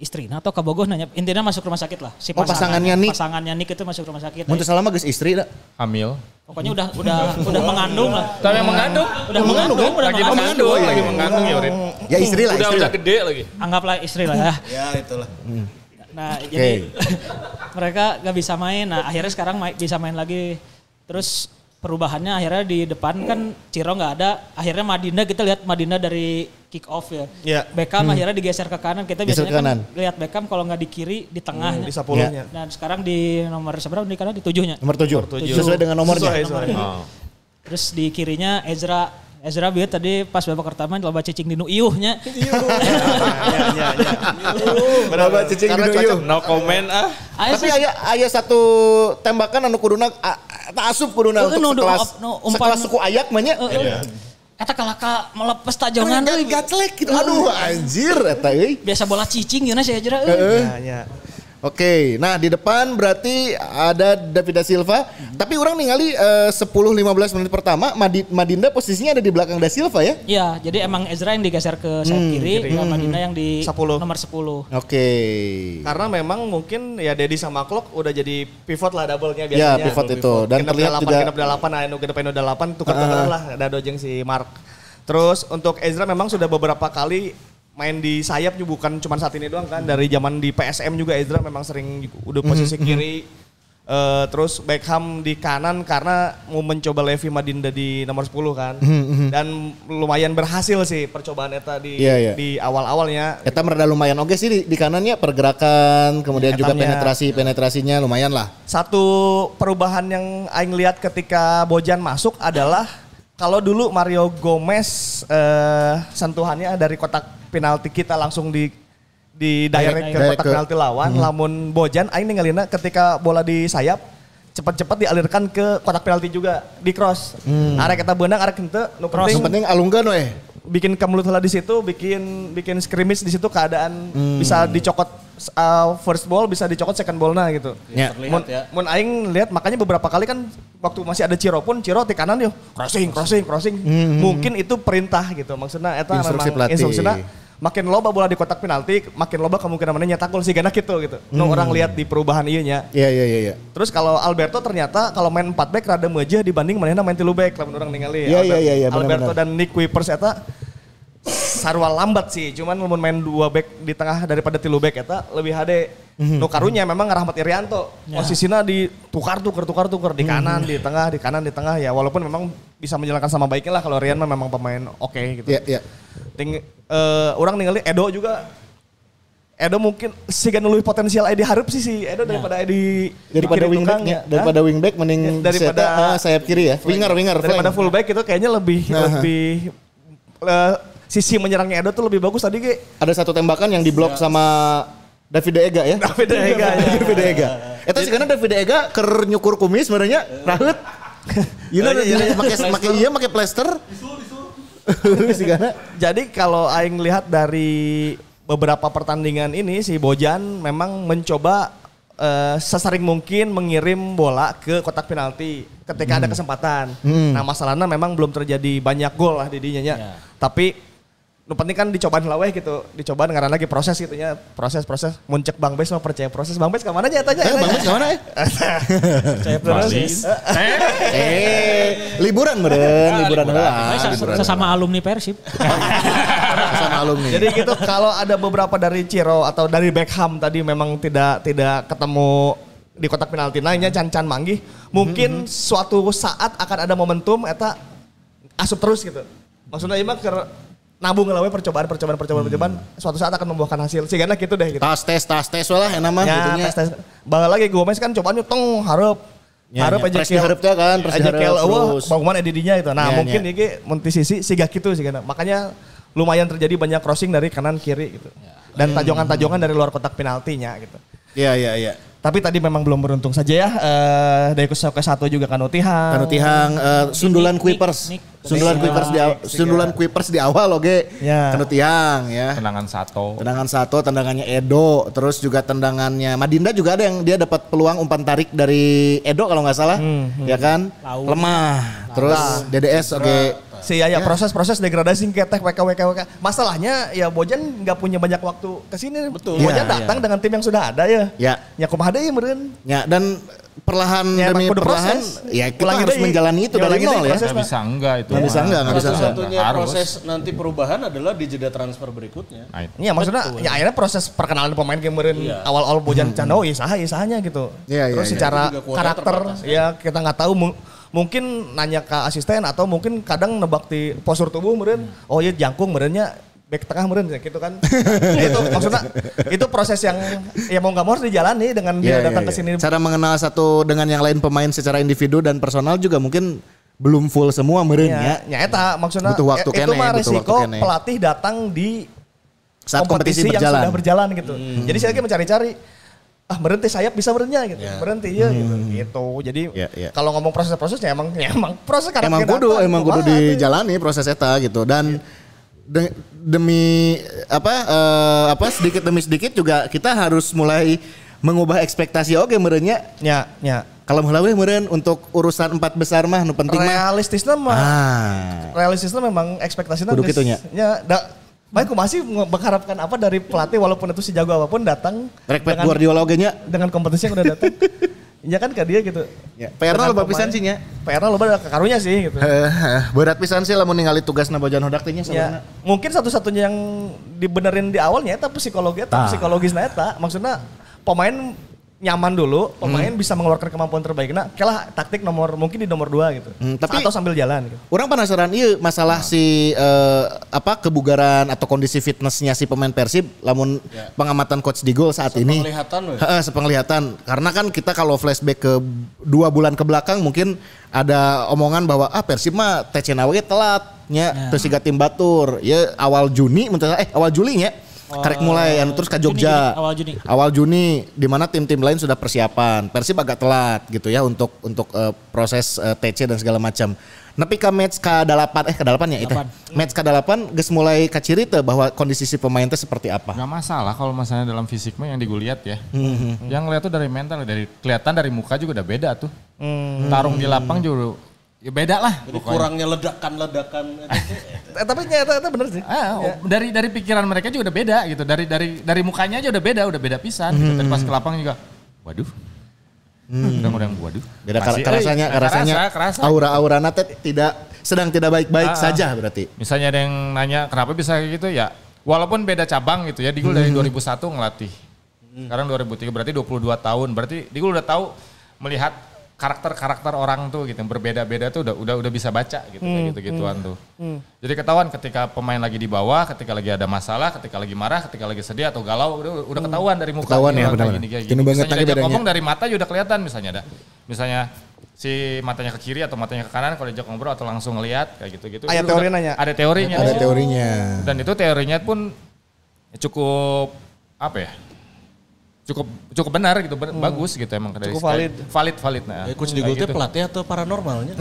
eh istrinya atau kabogoh nanya intinya masuk rumah sakit lah si Oh, pasangannya Nick. pasangannya Nick itu masuk rumah sakit Muntah selama guys istri dah. Hamil. pokoknya udah udah udah mengandung lah Tapi yang mengandung. udah mengandung udah Lagi mengandung mengandung, lagi mengandung ya Urin. Ya istri lah, Udah istri udah lah. gede lagi. anggaplah istri lah ya Ya itulah. Nah, jadi mereka gak bisa main. Nah, akhirnya sekarang main, bisa main lagi. Terus perubahannya akhirnya di depan kan Ciro nggak ada. Akhirnya Madinda kita lihat Madinda dari kick off ya. Iya. Beckham akhirnya digeser ke kanan. Kita Geser biasanya ke kanan. kan lihat Beckham kalau nggak di kiri di tengahnya. Di sepuluhnya. Dan sekarang di nomor seberapa di kanan di tujuhnya. Nomor tujuh. tujuh. Sesuai dengan nomornya. Sesuai, sesuai. Oh. Terus di kirinya Ezra Ezra biar tadi pas babak pertama loba cicing di nu iuhnya. Ya, ya, ya. Berapa cicing Karena di cocok Duyung? no comment ah. Aya Tapi sih- aya aya satu tembakan anu kuduna tak asup kuduna untuk sekelas sekelas suku ayak mah nya. Eta kalaka melepas tajongan deui. gaclek gitu. Aduh anjir eta euy. Biasa bola cicing gimana sih Ezra? euy. Heeh. Oke, nah di depan berarti ada Davida Silva. Tapi orang ningali eh, 10-15 menit pertama Madi- Madinda posisinya ada di belakang Da Silva ya. Iya, jadi emang Ezra yang digeser ke sayap kiri, sama Madinda yang di 10. nomor 10. Oke. Karena memang mungkin ya Dedi sama Klok udah jadi pivot lah double-nya Ya, biasanya. pivot itu. Dan genep terlihat delapan, juga- genep delapan, anu genep anu delapan, tukar-tukar lah Dado jeung si Mark. Terus untuk Ezra memang sudah beberapa kali main di sayap juga bukan cuma saat ini doang kan. Dari zaman di PSM juga Ezra memang sering juga udah posisi kiri. Eh, terus Beckham di kanan karena mau mencoba Levi Madinda di nomor 10 kan. Dan lumayan berhasil sih percobaan Eta di Iya, iya. di awal-awalnya. Eta mereda lumayan oke sih di, di kanannya pergerakan, kemudian juga Etanya. penetrasi penetrasinya lumayan lah. Satu perubahan yang aing lihat ketika Bojan masuk adalah kalau dulu Mario Gomez eh, sentuhannya dari kotak penalti kita langsung di di direct ke Direct kotak ke- penalti lawan, lamun Bojan aing ningalina ketika bola di sayap cepat-cepat dialirkan ke kotak penalti juga di cross. Arek kita benang, arek henteu nu penting Yang penting alunggan weh. bikin kemelut heula di situ, bikin bikin scrimmage di situ keadaan bisa dicokot uh, first ball, bisa dicokot second ball nah gitu. Ya. Mun, mun aing lihat makanya beberapa kali kan waktu masih ada Ciro pun Ciro di kanan yo crossing crossing crossing. Mungkin itu perintah gitu. Maksudnya eta Instruksi memang pelatih. instruksina makin loba bola di kotak penalti, makin loba kemungkinan mana nyetak gol sih gana gitu gitu. Nu orang lihat di perubahan ieu nya. Iya iya iya iya. Terus kalau Alberto ternyata kalau main 4 back rada meujeuh dibanding manehna main 3 back lamun orang ningali. Iya, iya, Albert- iya, iya, Alberto benar-benar. dan Nick Kuipers eta sarwa lambat sih, cuman lamun main 2 back di tengah daripada 3 back eta lebih hade. Mhm. Nu karunya memang Rahmat Irianto. Ya. Posisinya di tukar tukar tukar tukar di kanan, di tengah, di kanan, di tengah ya walaupun memang bisa menjalankan sama baiknya lah kalau Rian memang pemain oke gitu. Iya iya. Ting, eh, orang ningali Edo juga Edo mungkin sih kan lebih potensial Edi Harap sih si Edo daripada Edi Daripada wingback ya, daripada wingback mending Ya, daripada Seta, ah, sayap kiri ya. Winger winger daripada flank. fullback itu kayaknya lebih lebih eh, sisi menyerangnya Edo tuh lebih bagus tadi ge. Ada satu tembakan yang diblok sama David De Ega ya. David De Ega, ya. David De Ega. Eta sih karena David De Ega ker nyukur kumis sebenarnya. Iya iya, iya. pakai pakai iya pakai plester. Jadi kalau aing lihat dari beberapa pertandingan ini si Bojan memang mencoba eh, sesering mungkin mengirim bola ke kotak penalti ketika ada kesempatan. Nah masalahnya memang belum terjadi banyak gol lah di dinya nya. Tapi nu penting kan dicobaan lah weh gitu. Dicobaan karena lagi proses gitu ya. Proses-proses. Muncek Bang Bes mah percaya proses. Bang Bes ke mana aja tanya. Eh, Bang Bes ke mana ya? Saya Balis. Eh, liburan meren, liburan lah. Sesama alumni Persib. sama alumni. Jadi gitu kalau ada beberapa dari Ciro atau dari Beckham tadi memang tidak tidak ketemu di kotak penalti nanya can-can manggih, mungkin suatu saat akan ada momentum eta asup terus gitu. Maksudnya ini mah ker- nabung ngelawe percobaan percobaan percobaan percobaan suatu saat akan membuahkan hasil. Sehingga gitu deh gitu. tas tes tas tes lah enak mah Ya, tes tes. Balik lagi Gomez kan cobaannya tong harap. Ya, harap ya. aja Pres diharap teh kan, aja eueuh terus. bangunan edidinya itu. Nah, Ya, mungkin ya. ini munti sisi siga gitu sih Makanya lumayan terjadi banyak crossing dari kanan kiri gitu. Dan tajongan-tajongan dari luar kotak penaltinya gitu. Iya iya iya. Tapi tadi memang belum beruntung saja ya. Eh Daiko ke satu juga kanu tihang. Kanu tihang eh, sundulan Kuipers. Sundulan Kuipers di aw- Nick, sundulan Kuipers di awal oke. Ya. Kanu tihang ya. Tendangan satu. Tendangan satu, tendangannya Edo, terus juga tendangannya Madinda juga ada yang dia dapat peluang umpan tarik dari Edo kalau nggak salah, ya kan? Lau. Lemah. Terus DDS oke. Si ya, ya proses-proses degradasi ketek WK WK WK. Masalahnya ya Bojan nggak punya banyak waktu ke sini. Betul. Bojan Iya, datang dengan tim yang sudah ada ya. Ya. Ya kumaha deui meureun. Ya dan perlahan Ya, demi perlahan proses. ya kita Ulangi harus menjalani itu Ya, dari nol ya. proses. Nggak bisa enggak itu. Nggak bisa enggak, nggak bisa enggak. Satu-satunya proses nanti perubahan adalah di jeda transfer berikutnya. Nah. Iya maksudnya ya akhirnya proses perkenalan pemain game meureun Iya. awal-awal Bojan can oh iya saha sahanya gitu. Iya, iya, Terus iya. secara karakter ya kita nggak tahu mungkin nanya ke asisten atau mungkin kadang nebak di postur tubuh meureun oh iya jangkung meureunnya back tengah meureun gitu kan. Nah, itu maksudnya itu proses yang ya mau nggak mau harus dijalani dengan dia Iya, datang iya, ke sini. iya. Cara mengenal satu dengan yang lain pemain secara individu dan personal juga mungkin belum full semua meureun ya. Ya, ya eta maksudnya Butuh waktu e- itu kene, mah resiko waktu kene. pelatih datang di Saat kompetisi, yang berjalan. sudah berjalan gitu. Jadi saya lagi mencari-cari ah berhenti sayap bisa berhentinya gitu. Berhenti ya gitu. Gitu. Jadi Ya, ya. kalau ngomong proses-prosesnya emang ya emang proses karena emang kudu emang kudu dijalani proses eta gitu dan de- demi apa eh, apa sedikit demi sedikit juga kita harus mulai mengubah ekspektasi oke merenya Ya, ya. kalau mulai we meureun untuk urusan empat besar mah nu penting mah Realistisnya mah ah realistisnya memang ekspektasinya Kudu. Ya, da, Baik, aku masih mengharapkan apa dari pelatih walaupun itu si jago apa pun datang rek Pep dengan, Guardiola nya dengan kompetisi yang udah datang. Ya kan ke dia gitu. ya Dengan loba pisan sih nya PR-nya loba ada karunya sih gitu. Berat pisan sih lamun ningali tugas Bojan Hodak teh nya Ya, mungkin satu-satunya yang dibenerin di awalnya eta psikologi eta Tah. psikologisnya eta. Maksudnya pemain nyaman dulu, pemain bisa mengeluarkan kemampuan terbaiknya. Kalah taktik nomor mungkin di nomor dua gitu. Hmm, tapi- atau sambil jalan gitu. Orang penasaran iya masalah si eh, apa kebugaran atau kondisi fitnessnya si pemain Persib lamun pengamatan coach Digol saat ini. Penglihatan we. Heeh, sepenglihatan. Karena kan kita kalau flashback ke dua bulan ke belakang mungkin ada omongan bahwa ah Persib mah TCNA we telat nya terus siga tim batur. Ya awal Juni eh awal Juli nya. Karek mulai anu terus ke Jogja. Juni, awal Juni. Awal Juni di mana tim-tim lain sudah persiapan. Persib agak telat gitu ya untuk untuk eh, proses eh, TC dan segala macam. Tapi ke match ke-8 eh ke-8 ya itu. Delapan. Match ke-8 geus mulai kaciri teh bahwa kondisi si pemain teh seperti apa. Nggak masalah kalau masalahnya dalam fisik mah yang diguliat ya. Hmm. Yang lihat tuh dari mental, dari kelihatan dari muka juga udah beda tuh. Tarung di lapang juga ya beda lah. Jadi pokoknya. kurangnya ledakan-ledakan. Eh, tapi nyata eta bener sih. Ah, oh, dari dari pikiran mereka juga udah beda gitu. Dari dari dari mukanya aja udah beda, udah beda pisan. Gitu. Dan pas ke lapang juga, waduh. Udah udah waduh. Beda Masih, kerasanya eh, kerasanya kerasa, kerasa. aura-aura teh tidak sedang tidak baik-baik Ah, saja berarti. Misalnya ada yang nanya kenapa bisa kayak gitu ya. Walaupun beda cabang gitu ya, Digul dari 2001 ngelatih. Sekarang 2003 berarti 22 tahun. Berarti Digul udah tahu melihat karakter-karakter orang tuh gitu yang berbeda-beda tuh udah udah udah bisa baca gitu kayak gitu-gituan tuh. Jadi ketahuan ketika pemain lagi di bawah, ketika lagi ada masalah, ketika lagi marah, ketika lagi sedih atau galau udah udah ketahuan dari muka Ketahuan ya, benar-benar. gini kayak Gini gini. banget Misalnya diajak bedanya. ngomong dari mata juga udah kelihatan misalnya ada. Misalnya si matanya ke kiri atau matanya ke kanan kalau diajak ngobrol atau langsung ngeliat kayak gitu-gitu. Aya Itu teori udah- nanya? Ada teorinya. Ada teorinya. Dan itu teorinya pun cukup apa ya? Cukup cukup benar gitu, ben- bagus gitu emang dari Cukup sekali- valid. valid valid nah. Ya, Coach teh gitu. pelatih atau paranormalnya?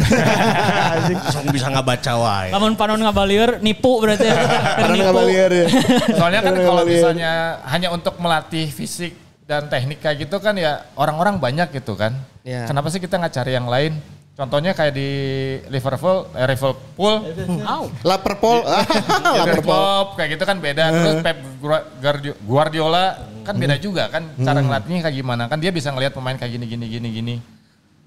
Langsung bisa nggak baca wae. Lamun panon ngabalieur nipu berarti. Karena Nipu. ngabalieur ya. Soalnya kan kalau misalnya hanya untuk melatih fisik dan teknik kayak gitu kan ya orang-orang banyak gitu kan. Ya. Kenapa sih kita nggak cari yang lain? Contohnya kayak di Liverpool, eh, Liverpool. Laperpol. Liverpool kayak gitu kan beda. Terus Pep Gua- Guardi- Guardiola kan beda juga kan cara ngelatihnya kayak gimana kan dia bisa ngelihat pemain kayak gini gini gini gini.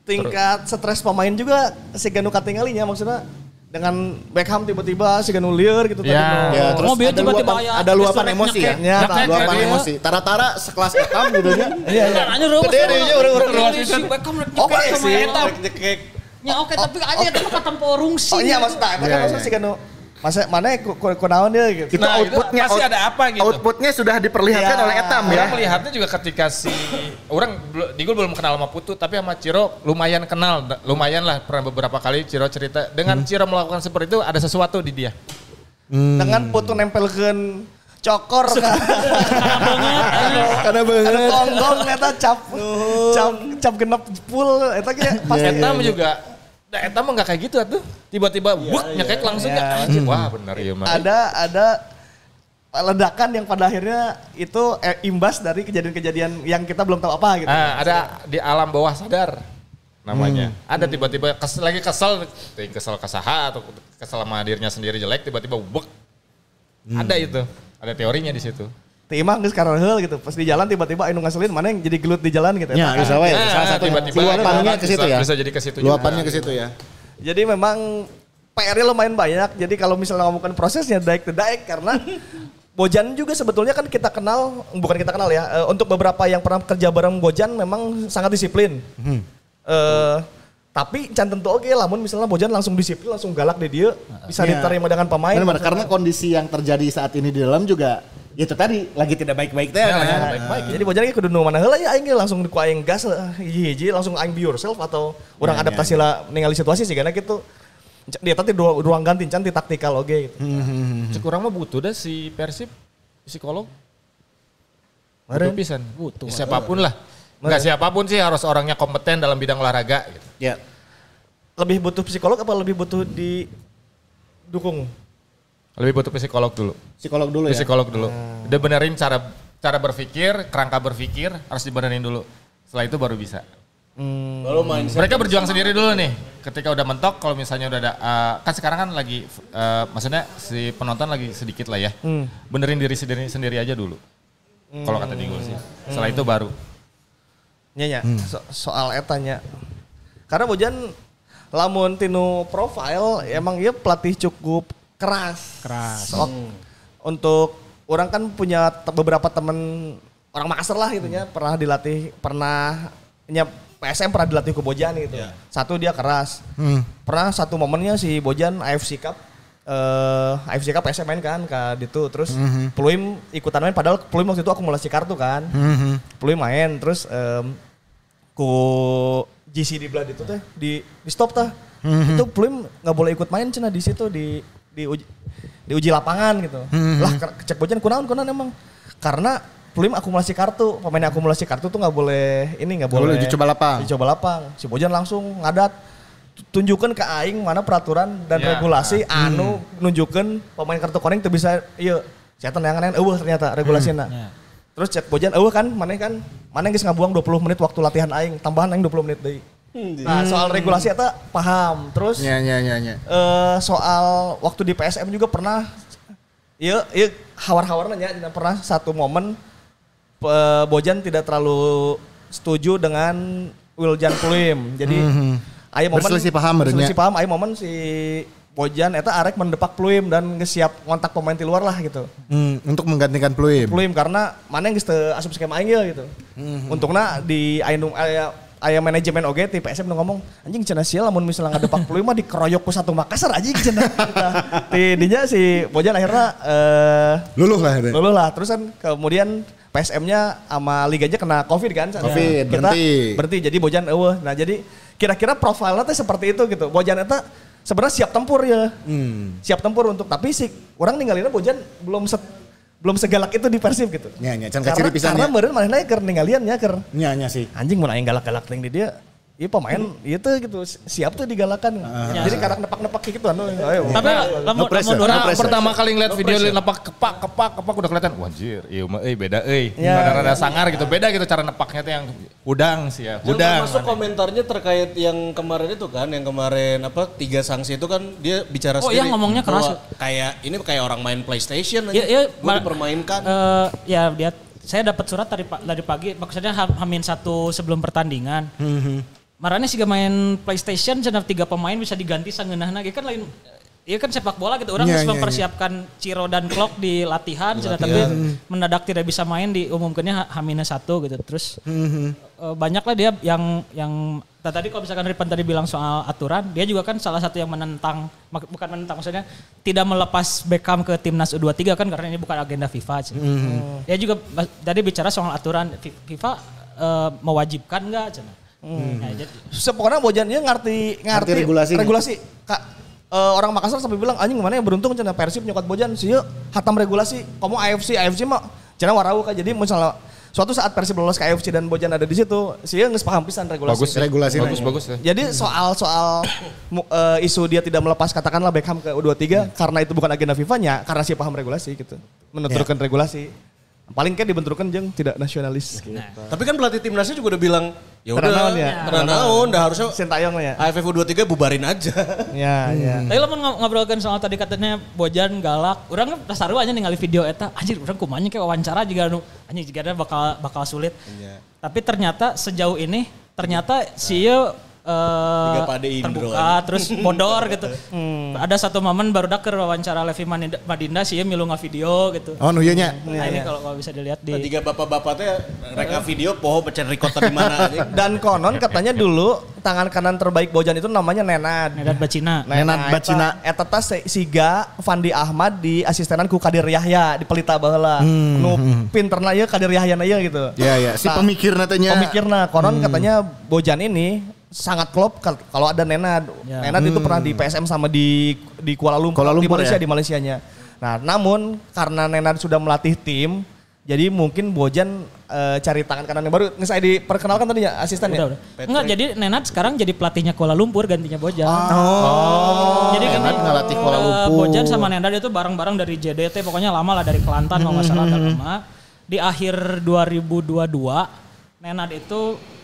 Tingkat stres pemain juga si Ganu katinggalinya maksudnya dengan Beckham tiba-tiba si Ganu lieur gitu Ya. tadi. Ya, terus Mobil ada tiba-tiba luapan, aya. ada luapan Terus emosi ya. Ya, luapan emosi. Tara-tara sekelas etam gitu nya. Iya, iya. Gede deh, orang-orang Beckham Oke sih. Ya oke tapi aja eta mah katampo rungsi. Oh iya maksudnya, itu kan Iya, maksudnya iya. si Ganu Masa mana ku, kunaon dia gitu. Itu Nah, itu outputnya pasti out- ada apa gitu. Outputnya sudah diperlihatkan Ya. oleh etam ya. Orang melihatnya juga ketika si orang bel- Digul belum kenal sama Putu tapi sama Ciro lumayan kenal, lumayan lah pernah beberapa kali Ciro cerita dengan Ciro melakukan seperti itu ada sesuatu di dia. Dengan foto nempelkeun cokor kan. Karena banget. tonggong eta cap cap cap genep full eta ge pasti Eta juga Nah, eta mah nggak kayak gitu atuh. Tiba-tiba buk nyekek langsung Iya. ya. Anjing, Wah, benar ya mah. ada ada ledakan yang pada akhirnya itu eh, imbas dari kejadian-kejadian yang kita belum tahu apa gitu. Nah, ada di alam bawah sadar namanya. Hmm. Ada tiba-tiba kes, lagi kesel, kesel ke saha atau kesel sama dirinya sendiri jelek, tiba-tiba buk. Hmm. Ada itu, ada teorinya di situ. Timah geus karehel gitu. Pas di jalan tiba-tiba anu ngaselin mana yang jadi gelut di jalan gitu. Ya, bisa wae. Salah satu tiba-tiba luapannya ke situ ya. Bisa jadi ke situ. Luapannya ke situ ya. Jadi memang PR-nya lumayan banyak. Jadi kalau misalnya ngomongin prosesnya daik to daik karena Bojan juga sebetulnya kan kita kenal, bukan kita kenal ya. eh, untuk beberapa yang pernah kerja bareng Bojan memang sangat disiplin. Eh, tapi can tentu oke lamun misalnya Bojan langsung disiplin, langsung galak di dia, bisa Iya. diterima dengan pemain. Benar, karena kondisi yang terjadi saat ini di dalam juga ya itu tadi lagi tidak baik-baik teh. Ya, kan. lagi tidak baik-baik. Jadi Bojan ge kudu nu mana heula ya aing ge langsung ku aing gas eh, hiji-hiji langsung aing be yourself atau orang Ya, adaptasi lah ningali situasi sih karena gitu. Dia tadi ruang, ruang ganti can ti taktikal oge gitu. Hmm. Cek kurang mah butuh dah si Persib psikolog. Butuh pisan. Butuh. Siapa pun lah. Enggak siapa pun sih harus orangnya kompeten dalam bidang olahraga gitu. Ya. Lebih butuh psikolog apa lebih butuh di dukung? Lebih butuh psikolog dulu. Psikolog dulu ya. Psikolog dulu. Udah benerin cara cara berpikir, kerangka berpikir harus dibenerin dulu. Setelah itu baru bisa. Mindset. Mereka berjuang sendiri dulu nih. Ketika udah mentok, kalau misalnya udah ada, eh, kan sekarang kan lagi, eh, maksudnya si penonton lagi sedikit lah ya. Benerin diri sendiri sendiri aja dulu. Kalau kata Diego sih. Setelah itu baru. Nya nya, so- soal etanya. Karena Bojan lamun tinu profile emang dia pelatih cukup keras. Keras. Sok untuk orang kan punya te- beberapa temen orang Makassar lah gitu ya, pernah dilatih, pernah nya PSM pernah dilatih ke Bojan gitu. Satu dia keras. Pernah satu momennya si Bojan AFC Cup eh AFC Cup PSM main kan ke itu terus Pluim ikutan main padahal Pluim waktu itu akumulasi kartu kan. Pluim main terus em, ku GC di Blood itu teh di di stop tah. Itu Pluim nggak boleh ikut main cina di situ di di uji, di uji lapangan gitu. Lah ke- cek bojan kunaon kunaon emang karena Pluim akumulasi kartu, pemain akumulasi kartu tuh nggak boleh ini nggak boleh boleh uji coba lapang. Uji coba lapang. Si Bojan langsung ngadat tunjukkan ke aing mana peraturan dan Ya. regulasi anu nunjukkan pemain kartu kuning tuh bisa iya saya tenangan eueuh ternyata regulasinya. Terus cek Bojan eueuh kan mana kan mana geus ngabuang 20 menit waktu latihan aing tambahan aing 20 menit deui. Nah, soal regulasi eta paham. Terus Ya, ya, ya, ya. eh soal waktu di PSM juga pernah iya iya hawar-hawarnya ya dina pernah satu momen eh, Bojan tidak terlalu setuju dengan Wiljan Pluim. Jadi aya momen Berselisih paham berarti berselisih paham aya momen si Bojan eta arek mendepak Pluim dan ngesiap ngontak pemain di luar lah gitu. Hmm, untuk menggantikan Pluim. Pluim karena mana yang geus teu asup skema aing ieu gitu. Untungna di nu aya aya manajemen oge ti PSM nu ngomong anjing cenah sia lamun misalnya ngadepak Pluim mah dikeroyok ku satu Makassar anjing cenah. Nah, Ti dinya si Bojan akhirnya eh Luluh lah. itu. luluh lah terus kan kemudian PSM-nya sama liganya kena Covid kan. Covid, Kita berhenti. berhenti jadi Bojan eueuh. Nah, jadi kira-kira profilnya teh seperti itu gitu. Bojan eta sebenarnya siap tempur ya. Hmm. Siap tempur untuk tapi sih orang ninggalinnya Bojan belum se, belum segalak itu di Persib gitu. Ya, ya, can karena kaciri pisan karena meureun manehna keur ninggalian ya keur Ya, ya sih. anjing mun aing galak-galak ting di dia Iya pemain itu gitu siap tuh digalakan. Jadi kadang nepak-nepak kayak gitu anu. Ayo. Tapi lamun lamun orang pertama kali ngeliat video li nepak kepak kepak kepak udah kelihatan wah anjir iya mah euy beda euy Ya. rada-rada sangar gitu beda gitu cara nepaknya tuh yang udang sih ya udang termasuk komentarnya terkait yang kemarin itu kan, yang kemarin apa tiga sanksi itu kan dia bicara Oh, sendiri. iya, ngomongnya keras. bahwa Kayak ini kayak orang main PlayStation aja. Iya, iya, dipermainkan. Eh, ya dia saya dapat surat dari dari pagi maksudnya ham- hamin satu sebelum pertandingan. Marahnya sih main PlayStation cenah tiga pemain bisa diganti sangeunahna ge kan lain Iya kan sepak bola gitu. Orang Iya, harus iya, mempersiapkan Ciro dan Klok di latihan, cenah, tapi mendadak tidak bisa main diumumkannya ha- haminnya satu gitu. Terus eh, banyak lah dia yang yang nah, tadi kalau misalkan Ripan tadi bilang soal aturan dia juga kan salah satu yang menentang bukan menentang maksudnya tidak melepas Beckham ke timnas U23 kan karena ini bukan agenda FIFA cenah. dia juga tadi bicara soal aturan Fi- FIFA eh, mewajibkan nggak cenah. Nah, jadi- Sepokoknya ngerti ngerti regulasinya. regulasi. Kak eh, orang Makassar sampai bilang anjing mana yang beruntung cenah Persib nyokot Bojan sih hatam regulasi kamu AFC AFC mah cenah warau kan jadi misalnya suatu saat Persib lolos ke AFC dan Bojan ada di situ sih nggak paham pisan regulasi Bagus, Regulasi bagus, nanya. bagus. ya. jadi soal soal eh, isu dia tidak melepas katakanlah Beckham ke U23 karena itu bukan agenda FIFA-nya karena sih paham regulasi gitu. Menentukan regulasi. Paling kan dibenturkan jeng tidak nasionalis gitu. Tapi kan pelatih timnasnya juga udah bilang ya udah ya. tenanawan, udah harusnya Sintayong lah ya. AFF U23 bubarin aja. Ya, ya. Tapi lo mau ngobrolkan soal tadi katanya Bojan galak. Orang kan seru aja ningali video eta. Anjir, orang kumanya kayak wawancara juga anu. Anjir, juga bakal bakal sulit. Tapi ternyata sejauh ini ternyata si Yo eh, Tiga pade Indro terbuka terus bodor gitu. Ada satu momen baru dak wawancara Levi Madinda, Madinda si Yo milu video gitu. Oh, nu ieu nya. Nah, ini kalau kalau bisa dilihat di Tiga bapak-bapak teh reka video poho pecen record di mana. Dan konon katanya dulu tangan kanan terbaik Bojan itu namanya Nenad. Nedat Bacina. Nenad Bacina. Eta siga Fandi Ahmad di asistenan ku Kadir Yahya di pelita baheula. Nu pinterna ieu Kadir Yahya na ieu gitu. Ya ya, si Nah, pemikir natanya. Pemikirna konon katanya Bojan ini sangat klop kal- kalau ada Nenad. Ya. Nenad itu pernah di PSM sama di di Kuala Lumpur, Kuala di Lumpur Malaysia ya? di Malaysianya. Nah, namun karena Nenad sudah melatih tim, jadi mungkin Bojan eh, cari tangan kanan yang baru. Ini saya diperkenalkan tadi ya asisten Udah, ya. udah. Enggak, jadi Nenad sekarang jadi pelatihnya Kuala Lumpur gantinya Bojan. Oh. Jadi kan Nenad ngelatih Kuala eh, Lumpur. Bojan sama Nenad itu bareng-bareng dari JDT pokoknya lama lah dari Kelantan kalau nggak salah agak lama. Di akhir 2022 Nenad itu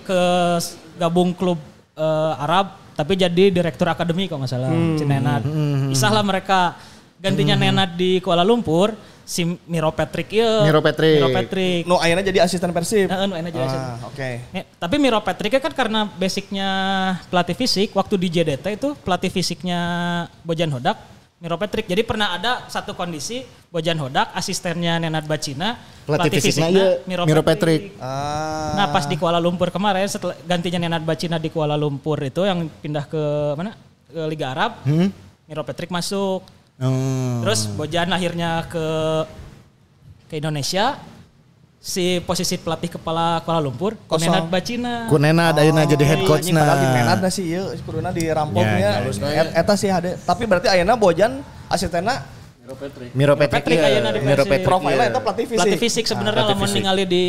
ke gabung klub eh, Arab tapi jadi direktur akademi kalau nggak salah si Nenad. Isah lah mereka gantinya Nenad di Kuala Lumpur si Miro Patrick ya. Miro Patrick. Miro Patrick. No, ayeuna jadi asisten Persib. Heeh, nu enak jadi asisten. Ah, oke. Ya, tapi Miro Patrick kan karena basicnya pelatih fisik, waktu di JDT itu pelatih fisiknya Bojan Hodak, Miro Patrick. Jadi pernah ada satu kondisi Bojan Hodak, asistennya Nenad Bacina, Pelatih fisiknya iya, Miro Patrick. Ah. Nah pas di Kuala Lumpur kemarin setelah gantinya Nenad Bacina di Kuala Lumpur itu yang pindah ke mana? Ke Liga Arab, Miro Patrick masuk. Hmm. Terus Bojan akhirnya ke ke Indonesia. Si posisi pelatih kepala Kuala Lumpur. Nenad Bacina. Ku Nenad ayeuna jadi head Iya, coach na. Na sih ieu kuduna di Ya, rampoknya. ya, Et- Eta sih ada. Tapi berarti ayeuna Bojan asistenna Miro Patrick. Patrick iya. ayeuna di Miro Persib. Patrick. profilnya iya. eta pelatih fisik. Pelatih fisik sebenarnya pelatih lamun ningali di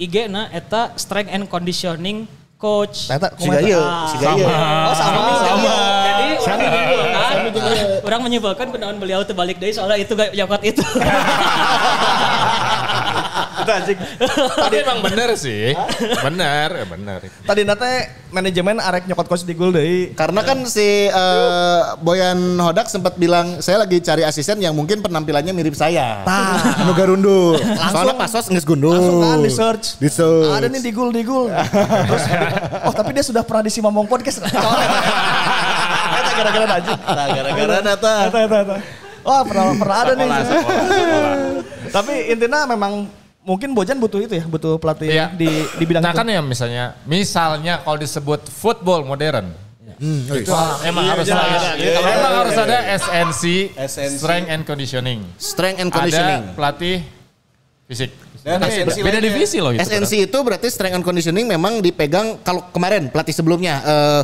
IG na eta strength and conditioning coach. Eta ieu, Ah, siga ieu. Oh sama. Sama. Jadi orang menyimpulkan, orang menyimpulkan kenaon beliau tuh balik deui soalnya itu gak nyokot itu. Itu anjing. Tapi emang bener sih. Bener, ya bener. Tadi nate manajemen arek nyokot coach di deui. Karena kan si eh, Boyan Hodak sempat bilang saya lagi cari asisten yang mungkin penampilannya mirip saya. Tah. Nu garundu. Soalnya pasos geus gundul. Langsung kan di search. Di search. Ada nih di gul di gul. Terus, oh tapi dia sudah pernah di Simamong Podcast. Eta gara-gara. Nah, gara-gara nata. Eta eta eta. Wah pernah pernah ada nih. Sekolah, sekolah. Tapi intinya memang mungkin Bojan butuh itu ya, butuh pelatih Iya. di di bidang Nah itu. kan ya misalnya, misalnya kalau disebut football modern, itu emang harus iya, ada, iya, iya, emang iya, harus iya. ada SNC, SNC. strength and conditioning. Strength and conditioning. Ada pelatih fisik. Dan Beda- SNC beda divisi loh itu. SNC itu berarti strength and conditioning memang dipegang kalau kemarin pelatih sebelumnya eh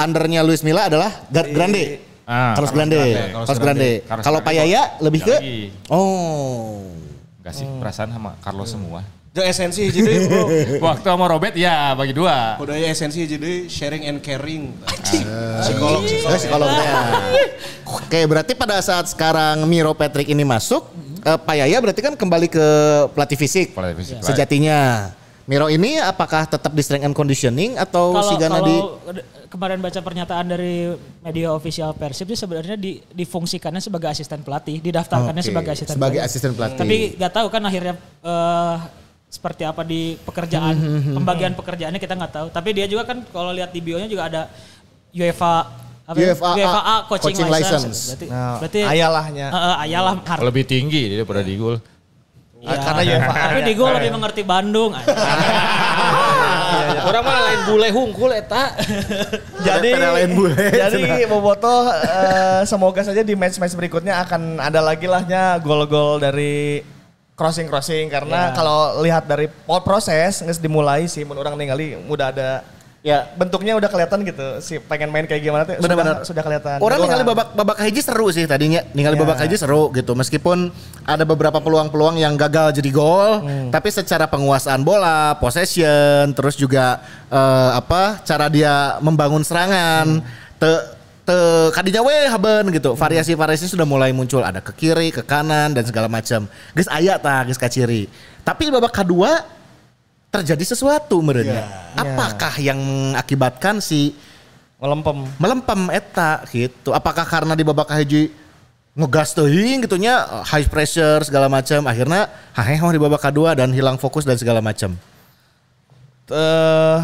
undernya Luis Milla adalah Gar- Grande. Ah, Carlos Grande. Carlos Grande. Kalau Payaya lebih ke. Oh. Gak sih perasaan sama Carlos semua. Jeung esensi deui bro. Waktu sama Robert ya bagi dua. Budaya esensi hiji deui sharing and caring. Psikolog Eh, psikolog. psikolognya. Oke, berarti pada saat sekarang Miro Patrick ini masuk, eh, Payaya berarti kan kembali ke pelatih fisik. Pelatih fisik. Sejatinya. Miro ini apakah tetap di strength and conditioning atau Kalau si Gana kalau di kemarin baca pernyataan dari media official Persib dia sebenarnya di, difungsikannya sebagai asisten pelatih, didaftarkannya Oke, sebagai asisten sebagai pelatih. asisten pelatih. Tapi nggak tahu kan akhirnya eh, seperti apa di pekerjaan, Hmm, pembagian pekerjaannya kita nggak tahu. Tapi dia juga kan kalau lihat di bionya juga ada UEFA apa ya? UEFA A coaching, coaching license. license. Berarti, Nah, berarti ayalahnya. Eh, eh, ayalah Lebih tinggi dia daripada di gol. Iya. karena UEFA. Tapi di gue lebih mengerti Bandung. Orang mah lain bule hungkul eta. jadi lain bule. jadi Boboto eh, semoga saja di match-match berikutnya akan ada lagi lahnya gol-gol dari crossing-crossing karena kalau lihat dari proses nges dimulai sih menurut orang ningali mudah ada Ya. bentuknya udah kelihatan gitu. Si pengen main kayak gimana tuh Benar-benar. sudah, sudah kelihatan. Orang Dua ningali babak babak hiji seru sih tadinya. Ningali Ya. babak hiji seru gitu. Meskipun ada beberapa peluang-peluang yang gagal jadi gol, tapi secara penguasaan bola, possession, terus juga eh, apa cara dia membangun serangan, te te kadinya we haben gitu. Variasi-variasi sudah mulai muncul. Ada ke kiri, ke kanan dan segala macam. Guys aya tah geus ka ciri. Tapi babak kedua terjadi sesuatu merenya. Apakah yang mengakibatkan si melempem. melempem eta gitu. Apakah karena di babak hiji ngegas teuing gitu nya high pressure segala macam akhirnya haheho di babak kedua dan hilang fokus dan segala macam. eh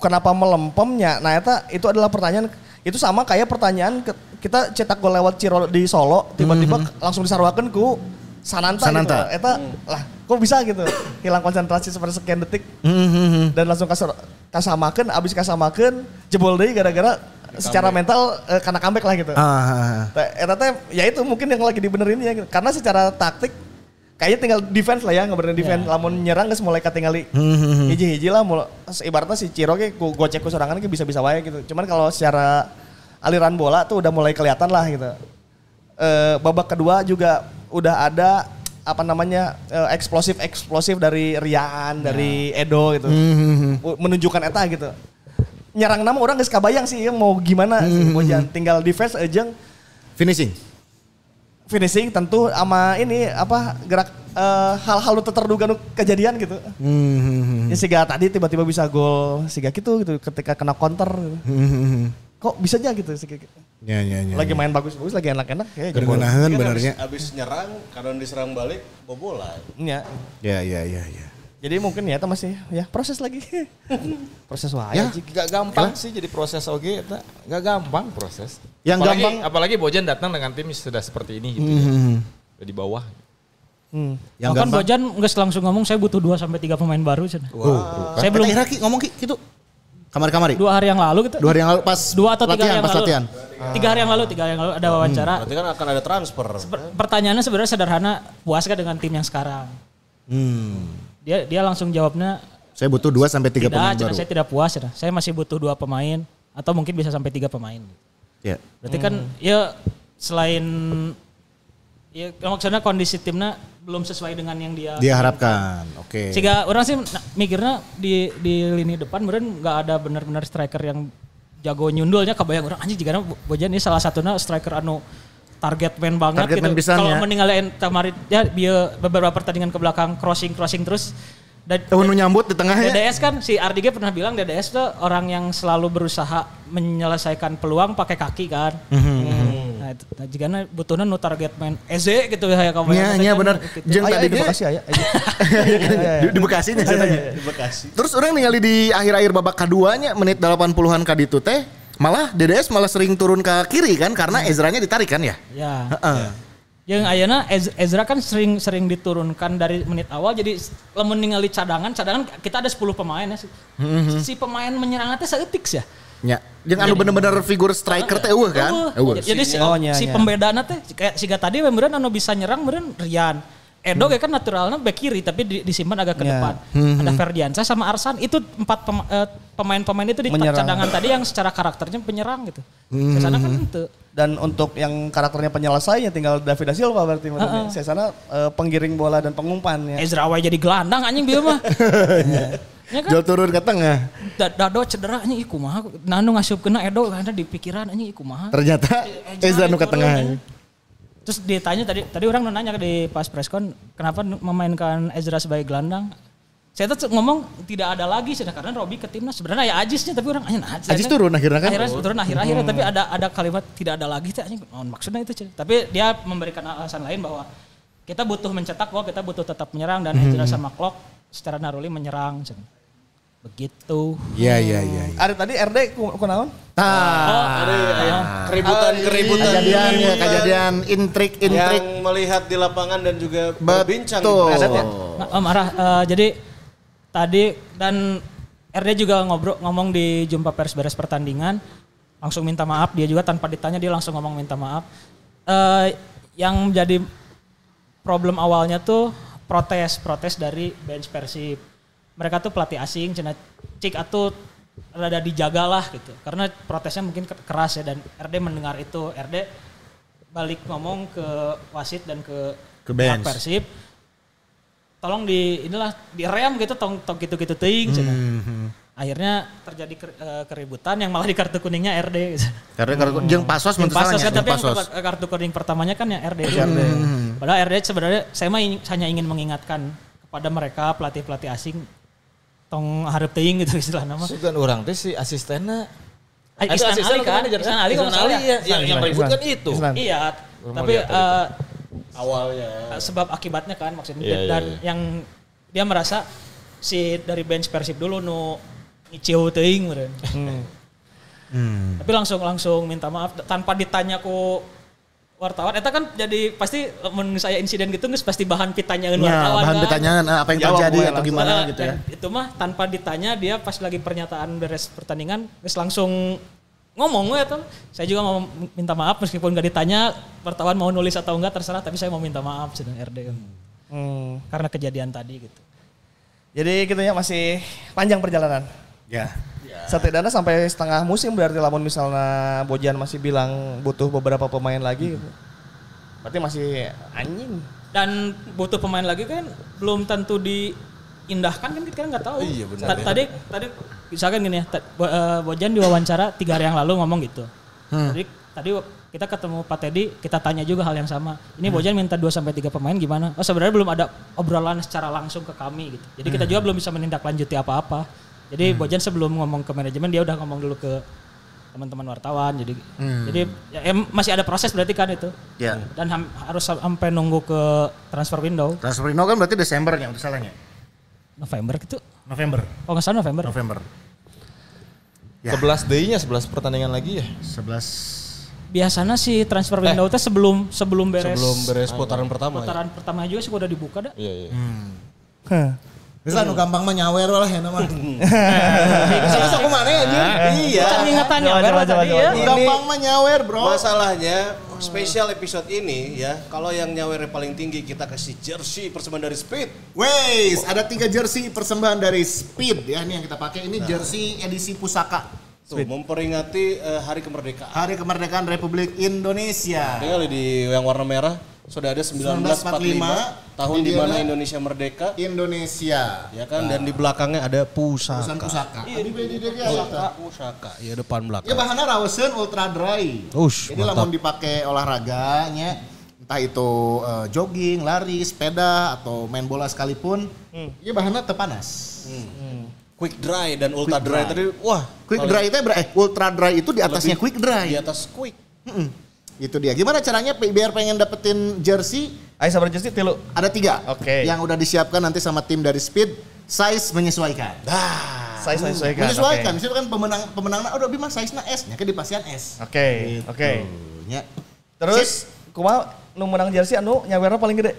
kenapa melempemnya? Nah, eta itu adalah pertanyaan itu sama kayak pertanyaan kita cetak gol lewat Ciro di Solo tiba-tiba langsung disarwakeun ku Sananta, Sananta. gitu. Eta lah kok bisa gitu hilang konsentrasi seperti sekian detik Mhm. dan langsung kasar kasamakeun abis kasamakeun jebol deui gara-gara secara mental eh, karena comeback lah gitu. Ah, Eta teh ya itu mungkin yang lagi dibenerin ya gitu. karena secara taktik kayaknya tinggal defense lah ya ngebenerin defense lamun nyerang geus mulai katingali hiji-hiji lah mul- ibaratnya si Ciro ge ku gocek ku serangan ge bisa-bisa wae gitu cuman kalau secara aliran bola tuh udah mulai kelihatan lah gitu Eh, babak kedua juga udah ada apa namanya eh, eksplosif eksplosif dari Rian dari Edo gitu U- menunjukkan eta gitu nyerang nama orang geus kabayang sih ya mau gimana sih Bojan tinggal defense aja finishing. finishing tentu sama ini apa gerak eh, hal-hal teu terduga nu kejadian gitu. Mhm. Ya siga tadi tiba-tiba bisa gol siga gitu gitu ketika kena counter. gitu. Mhm. Kok bisa aja gitu gitu. Ya ya ya. Lagi main bagus-bagus, lagi enak-enak ya. jadi gol. Gergenaheun Kan benernya. Abis, abis nyerang, kadang diserang balik, bobola. Ya. Ya ya ya ya. Jadi mungkin ya itu masih ya proses lagi. proses wae Ya. Gak gampang sih jadi proses oke, eta. gak gampang proses. Yang apalagi, gampang- apalagi Bojan datang dengan tim sudah seperti ini gitu ya. Mhm. Udah di bawah. Hmm. Yang Bahkan gampang. Bojan nggak langsung ngomong saya butuh 2 sampai 3 pemain baru. Cen. Saya belum Eta Iraki ngomong ki gitu. Kamari-kamari. dua hari yang lalu gitu. Dua hari yang lalu pas Dua atau tiga latihan, hari yang pas lalu. latihan. Tiga hari yang lalu, tiga hari yang lalu ada wawancara. Berarti kan akan ada transfer. Per- Pertanyaannya sebenarnya sederhana, puas gak dengan tim yang sekarang? Hmm. Dia dia langsung jawabnya Saya butuh 2 sampai 3 tidak, pemain baru. saya tidak puas. cina. Saya masih butuh dua pemain atau mungkin bisa sampai tiga pemain. Ya. Berarti kan ya selain ya maksudnya kondisi timnya belum sesuai dengan yang dia Dia harapkan. Oke. sehingga orang sih mikirnya di di lini depan meren nggak ada benar-benar striker yang jago nyundulnya kebayang orang anjing jika Bojan ini salah satunya striker anu target man banget Target gitu. Kalau ya. meninggalin kemarin ya dia beberapa pertandingan ke belakang crossing crossing terus dan Tahun nyambut di tengahnya. DDS kan si Ardige pernah bilang DDS tuh orang yang selalu berusaha menyelesaikan peluang pakai kaki kan. Nah, itu, nah jika butuhnya nu target main Eze gitu ya kamu. Iya, iya benar. Jeung Aya, tadi aya di ge- Bekasi aya. di, di Bekasi nya ceritanya. Di Bekasi. Terus orang ningali di akhir-akhir babak keduanya menit 80-an kadi itu teh malah DDS malah sering turun ke kiri kan karena Ezranya ditarik kan ya. Ya. Heeh. Yang ayana Ez- Ezra kan sering sering diturunkan dari menit awal jadi lemun ningali cadangan, cadangan kita ada 10 pemain ya. Si, si pemain menyerang teh saeutik ya. Ya, jeung anu bener-bener figur striker teh eueuh kan? Eueuh. Jadi si, Oh, nya, si pembedana teh kayak siga tadi beneran anu bisa nyerang beneran Rian. Edo kan naturalnya back kiri tapi di- disimpan agak ke Ya. depan. Ada Ferdiansyah sama Arsan itu empat eh, pemain-pemain itu di Menyerang. cadangan tadi yang secara karakternya penyerang gitu. Ke sana kan itu. Dan untuk yang karakternya penyelesainya tinggal David da Silva berarti uh Saya sana eh, penggiring bola dan pengumpan ya. Ezra Awai jadi gelandang anjing bieu mah. Ya kan? Jol turun ke tengah. Da- Dado cedera anjing iku mah. Nanu ngasup kena Edo karena di pikiran anjing iku mah. Ternyata Ezra nu ke tengah. Terus ditanya tadi tadi orang nanya di pas preskon kenapa memainkan Ezra sebagai gelandang? Saya tuh ngomong tidak ada lagi sih karena Robi ke timnas sebenarnya ya Ajisnya tapi orang anjing Ajis, Ajis turun akhirnya kan? Akhirnya turun akhir-akhirnya tapi ada ada kalimat tidak ada lagi teh naon maksudnya itu Cen. Tapi dia memberikan alasan lain bahwa kita butuh mencetak gol, kita butuh tetap menyerang dan Ezra sama Klok secara naruli menyerang. Cen. Begitu. Iya iya iya. iya. Ada tadi RD ku, ku naon? Tah. Ada ya, keributan-keributan Kejadian ya, kejadian intrik-intrik. yang melihat di lapangan dan juga Betul. berbincang di Oh. press. Nah, Om Arah, eh, jadi tadi dan RD juga ngobrol ngomong di jumpa pers beres pertandingan langsung minta maaf dia juga tanpa ditanya dia langsung ngomong minta maaf. Eh, yang menjadi problem awalnya tuh protes protes dari bench Persib. Mereka tuh pelatih asing, cina cik atuh rada dijaga lah gitu. Karena protesnya mungkin ke- keras ya dan RD mendengar itu. RD balik ngomong ke wasit dan ke Ke bench. Persib. Tolong di inilah di rem gitu tong tong gitu-gitu teuing cenah. Hmm. Akhirnya terjadi eh, keributan yang malah di kartu kuningnya RD gitu. Karena jeung pasos Yang pasos salahnya, kan, tapi jeung yang pasos. kar- kartu kuning pertamanya kan yang RD. dulu. Padahal RD sebenarnya saya mah ingin- hanya ingin mengingatkan kepada mereka pelatih-pelatih asing tong harap teuing gitu istilah nama. Sugan orang teh si asistennya. Eh, Itu Isnan asisten Ali kan? Isnan Ali nggak Ali salah ya. ya. Yang, yang ribut kan itu. Iya, tapi eh, Awalnya. sebab akibatnya kan maksudnya Iya, iya, dan iya. yang dia merasa si dari bench Persib dulu nu ngiciu teuing meureun. Hmm. Tapi langsung langsung minta maaf tanpa ditanya ku wartawan. Eta kan jadi pasti mun saya insiden gitu geus pasti bahan pitanyaeun Ya, wartawan bahan kan. pertanyaan eh, apa yang Jawab terjadi atau gimana Nah, gitu ya. dan Itu mah tanpa ditanya dia pas lagi pernyataan beres pertandingan geus langsung ngomong ya tuh. Saya juga mau minta maaf meskipun gak ditanya wartawan mau nulis atau enggak terserah tapi saya mau minta maaf sedang RD Hmm. karena kejadian tadi gitu. Jadi gitu ya masih panjang perjalanan. Ya. Setidaknya sampai setengah musim berarti lamun misalnya Bojan masih bilang butuh beberapa pemain lagi gitu. Berarti masih anjing. Dan butuh pemain lagi kan belum tentu diindahkan kan kita nggak tahu. Iya, benar. Ta- Tadi tadi misalkan gini ya, eh, Bojan diwawancara tiga hari yang lalu ngomong gitu. Tadi tadi kita ketemu Pak Teddy, kita tanya juga hal yang sama. Ini Bojan minta 2 sampai 3 pemain gimana? Oh sebenarnya belum ada obrolan secara langsung ke kami gitu. Jadi kita juga belum bisa menindaklanjuti apa-apa. Jadi Bojan sebelum ngomong ke manajemen dia udah ngomong dulu ke teman-teman wartawan. Jadi jadi ya, em- masih ada proses berarti kan itu. Ya. Dan ham- harus sam- sampai nunggu ke transfer window Transfer window kan berarti Desember yang salahnya. November gitu. November. Oh nggak salah November. November. Ya. 11 day-nya 11 pertandingan lagi ya. 11 Biasanya si transfer window teh sebelum sebelum beres Sebelum beres putaran pertama ya. putaran pertama juga sih udah dibuka dah. Iya, iya. Hah. Bisa nu gampang mah nyawer lah ya nama. Bisa sok mana anjing? Iya. Can ingetan ya, Coba, Ber, coba, tadi ya. Gampang mah nyawer, Bro. Masalahnya spesial episode ini ya, kalau yang nyawernya paling tinggi kita kasih jersey persembahan dari Speed. Weis, ada tiga jersey persembahan dari Speed ya ini yang kita pakai. Ini jersey edisi pusaka. Tuh, memperingati eh, Hari Kemerdekaan. Hari Kemerdekaan Republik Indonesia. Tinggal di yang warna merah sudah ada 1945, 1945, tahun di di mana Indonesia merdeka Indonesia. ya kan dan di belakangnya ada pusaka. Pusaka. Bedi deui Pusaka, pusaka. Ya depan belakang. Ya bahannya raweseun ultra dry. Ush, Jadi mantap. lamun dipakai olahraganya entah itu eh, jogging, lari, sepeda atau main bola sekalipun, ya bahannya teu panas. Quick dry dan ultra Quick dry. dry. tadi wah Quick dry itu ber- eh ultra dry itu di atasnya quick dry. Di atas quick. Mm-mm. Itu dia. Gimana caranya biar pengen dapetin jersey? Ayo sabar jersey tilu. Ada tiga. Oke. Yang udah disiapkan nanti sama tim dari Speed. Size menyesuaikan. Saya menyesuaikan. menyesuaikan. Itu kan pemenang pemenangnya oh Bi mah size na S nya ke dipasian S. Oke, oke. Tuh, nya. Terus kumaha nu menang jersey anu nyawerna paling gede?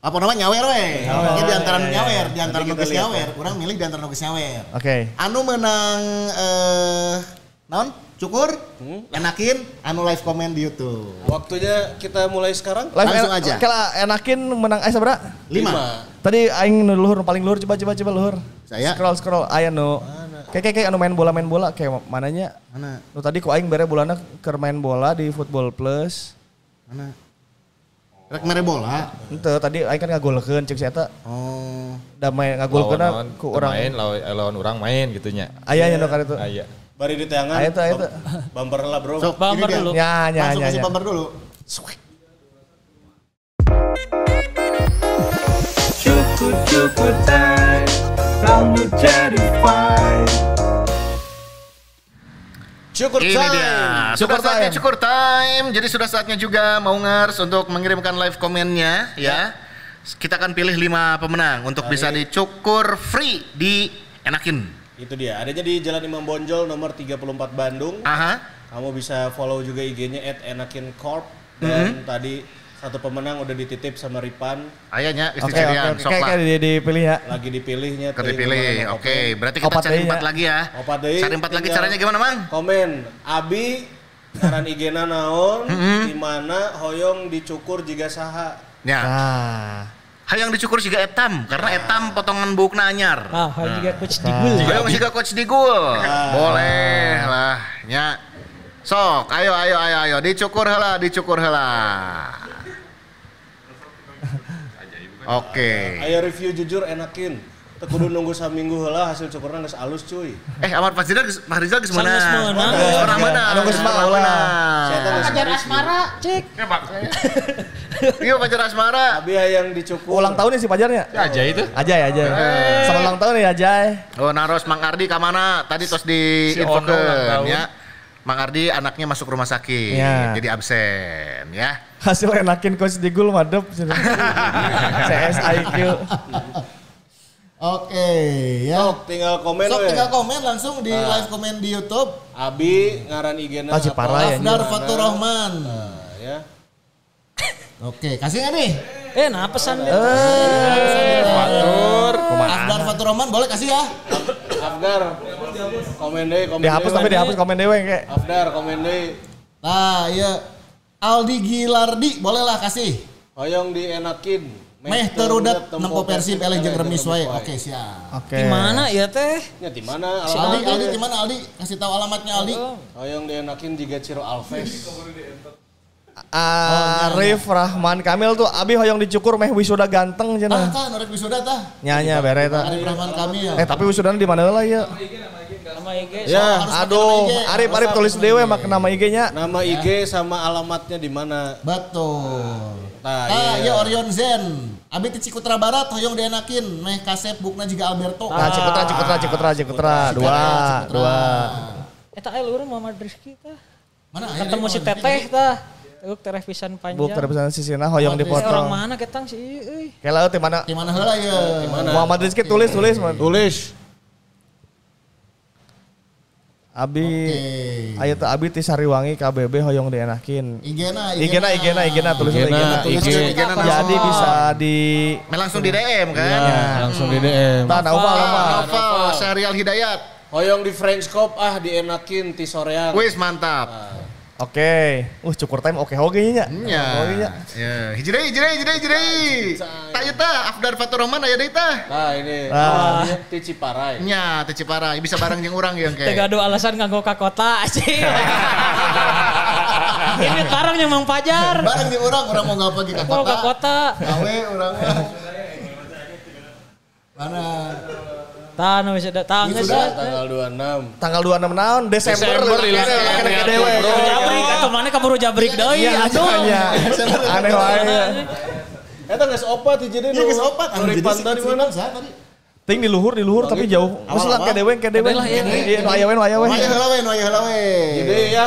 Apa namanya nyawer we? Ini di antara iya, iya. nyawer, di antara nugas nyawer. Orang milih di antara nugas nyawer. Oke. Anu menang eh naon? Cukur? Enakin anu live comment di YouTube. Waktunya kita mulai sekarang. Live Langsung en- aja. Kela enakin menang aya sabaraha? Lima. Tadi aing nu luhur paling luhur coba coba coba luhur. Saya? scroll scroll aya nu. Kayak kayak kayak anu main bola main bola kayak mananya? Mana? Nu tadi ku aing bere bolana keur main bola di Football Plus. Mana? Rek mere bola. Ente tadi aing kan ngagolkeun cek si eta Oh. da main ngagolkeun ku orang urang. main, lawan, lawan orang main gitunya. Aya nya nu itu. Ah, iya. Bari di tangan. Ayo tuh, ayo tuh. Bumper lah bro. Sok, Bumper dulu. Ya ya Langsung ya. kasih ya. bumper dulu. Cukup cukup time Kamu jadi fine Syukur Ini time. dia. Sudah saatnya cukur time. Jadi sudah saatnya juga mau ngers untuk mengirimkan live komennya ya. Kita akan pilih 5 pemenang untuk bisa dicukur free di Enakin. Itu dia. Adanya di Jalan Imam Bonjol nomor 34 Bandung. Aha. Kamu bisa follow juga IG-nya @enakincorp dan tadi satu pemenang udah dititip sama Ripan Ayahnya istri oke Cirian, oke sok kayak di- dipilih ya. lagi dipilihnya. Teuing dipilih. Oke, berarti kita Opat cari empat nya. lagi ya. Opat deui, Cari empat lagi caranya gimana, Mang? Komen Abi ngaran IG-na naon di mana hoyong dicukur jiga saha. Ya. Nah. Hayang dicukur siga etam karena etam potongan bukna anyar. Ah, hal juga coach Digul. Hayang siga coach digul. Boleh lah nya. Sok, ayo ayo ayo ayo dicukur heula, dicukur heula. Oke. Ayo review jujur enakin. Teu kudu nunggu saminggu heula hasil cukurna geus alus cuy. Eh, Amar geus Fazrizal geus Sang geus meunang. Pernah menang. Anu geus Pernah meunang. Saya teh menang. geus Ajar asmara, cek. Iya pacar asmara. Abi hayang dicukur. Ulang tahun ya si Pajarnya. Ya aja itu. Ajay, Ajay. Selamat ulang tahun ya Ajay. Oh naros Mang Ardi ke mana? Tadi tos di infokeun ya. Mang Ardi anaknya masuk rumah sakit, Ya. jadi absen ya. Hasil enakin coach Digul madep. CSIQ. Oke ya. Sok tinggal komen Sok we. tinggal komen langsung di live komen di YouTube. Abi ngaran IG-na Ah, Ciparah ya, Afdar Fatur Rahman. Nah, ya. Oke, kasih nggak nih? Eh, nah pesan dia. Fatur. Afdar Fatur Rahman boleh kasih ya? Afgar. Komen deh, komen Dihapus deh. tapi dihapus komen dewe kayak. Afdar komen deh. Nah, iya. Aldi Gilardi boleh lah kasih. Hoyong dienakin. Meh terudat nempo Persib eleh jeung remis wae. Oke, siap. Oke. Di mana ya teh? Ya di mana Aldi, alamatnya? Aldi di mana Aldi? Kasih tahu alamatnya Aldi. Hoyong dienakin juga Ciro Alves. Arif Rahman Kamil tuh abi hoyong dicukur meh wisuda ganteng Ah, cenah. tah norek wisuda tah. Nyanya bere tah. Arif Rahman Kamil. Eh tapi wisudana di mana lah ya? Sama IG. Ya, Aduh, Arif Arif tulis dewe mak nama IG-nya. nama IG sama alamatnya di mana? Betul. Nah, Ah, iya. iya Orion Zen. Abi ti Cikutra Barat hoyong dienakin meh kasep bukna juga Alberto. Nah, Cikutra, Cikutra, Cikutra, Cikutra, dua, Cikutra. dua. Eta aya leureun Muhammad Rizky tah. Mana Ketemu si Teteh tah. Teuk tereh pisan panjang. Buk terpesan sisina hoyong Eh, orang mana ketang sih euy. Kela teh mana? Di mana heula ya? Muhammad Rizky tulis tulis. Tulis. Abi Oke. Ayo tuh Abi ti Sariwangi KBB hoyong dienakin. Igena, Igena, Igena, Igena, tulis Igena, Igena. Jadi bisa di Meh langsung di DM kan? Ya. Langsung di DM. Tah Naufal mah. Novel Serial Hidayat. Hoyong di French Cop ah dienakin ti soreang. Wis mantap. Oke. Uh cukur time oke oke nya. Ya. Oke nya. Ya, hiji deui, hiji deui, hiji deui, hiji deui. Tak ieu tah Afdar Fatur Rahman aya deui tah. Nah ini Ah. ah. ti Ciparai. Nya, teh Cipara, bisa bareng jeung urang yang Teu kayak. gaduh alasan nganggo ka kota sih. Ini barang yang Mang Pajar. Bareng jeung urang, urang mau ngapa ge ka Mau kota. ka kota. Gawe urang mah. Mana? Tah nu bisa datang geus. Sudah tanggal 26. Tanggal 26 naon Desember. Desember, iya. kene, Iya, dewe. Jabrik atuh mana kaburu jabrik deui Iya atuh. nya. Aneh wae. Eta geus opat hiji deui. Iya geus opat Nu di pantai di mana? tadi? Ting di luhur di luhur tapi jauh. Geus lah ke dewe ke dewe. Ke dewe lah, iya. Iya aya we aya we. Waya heula we, waya heula we. Jadi ya.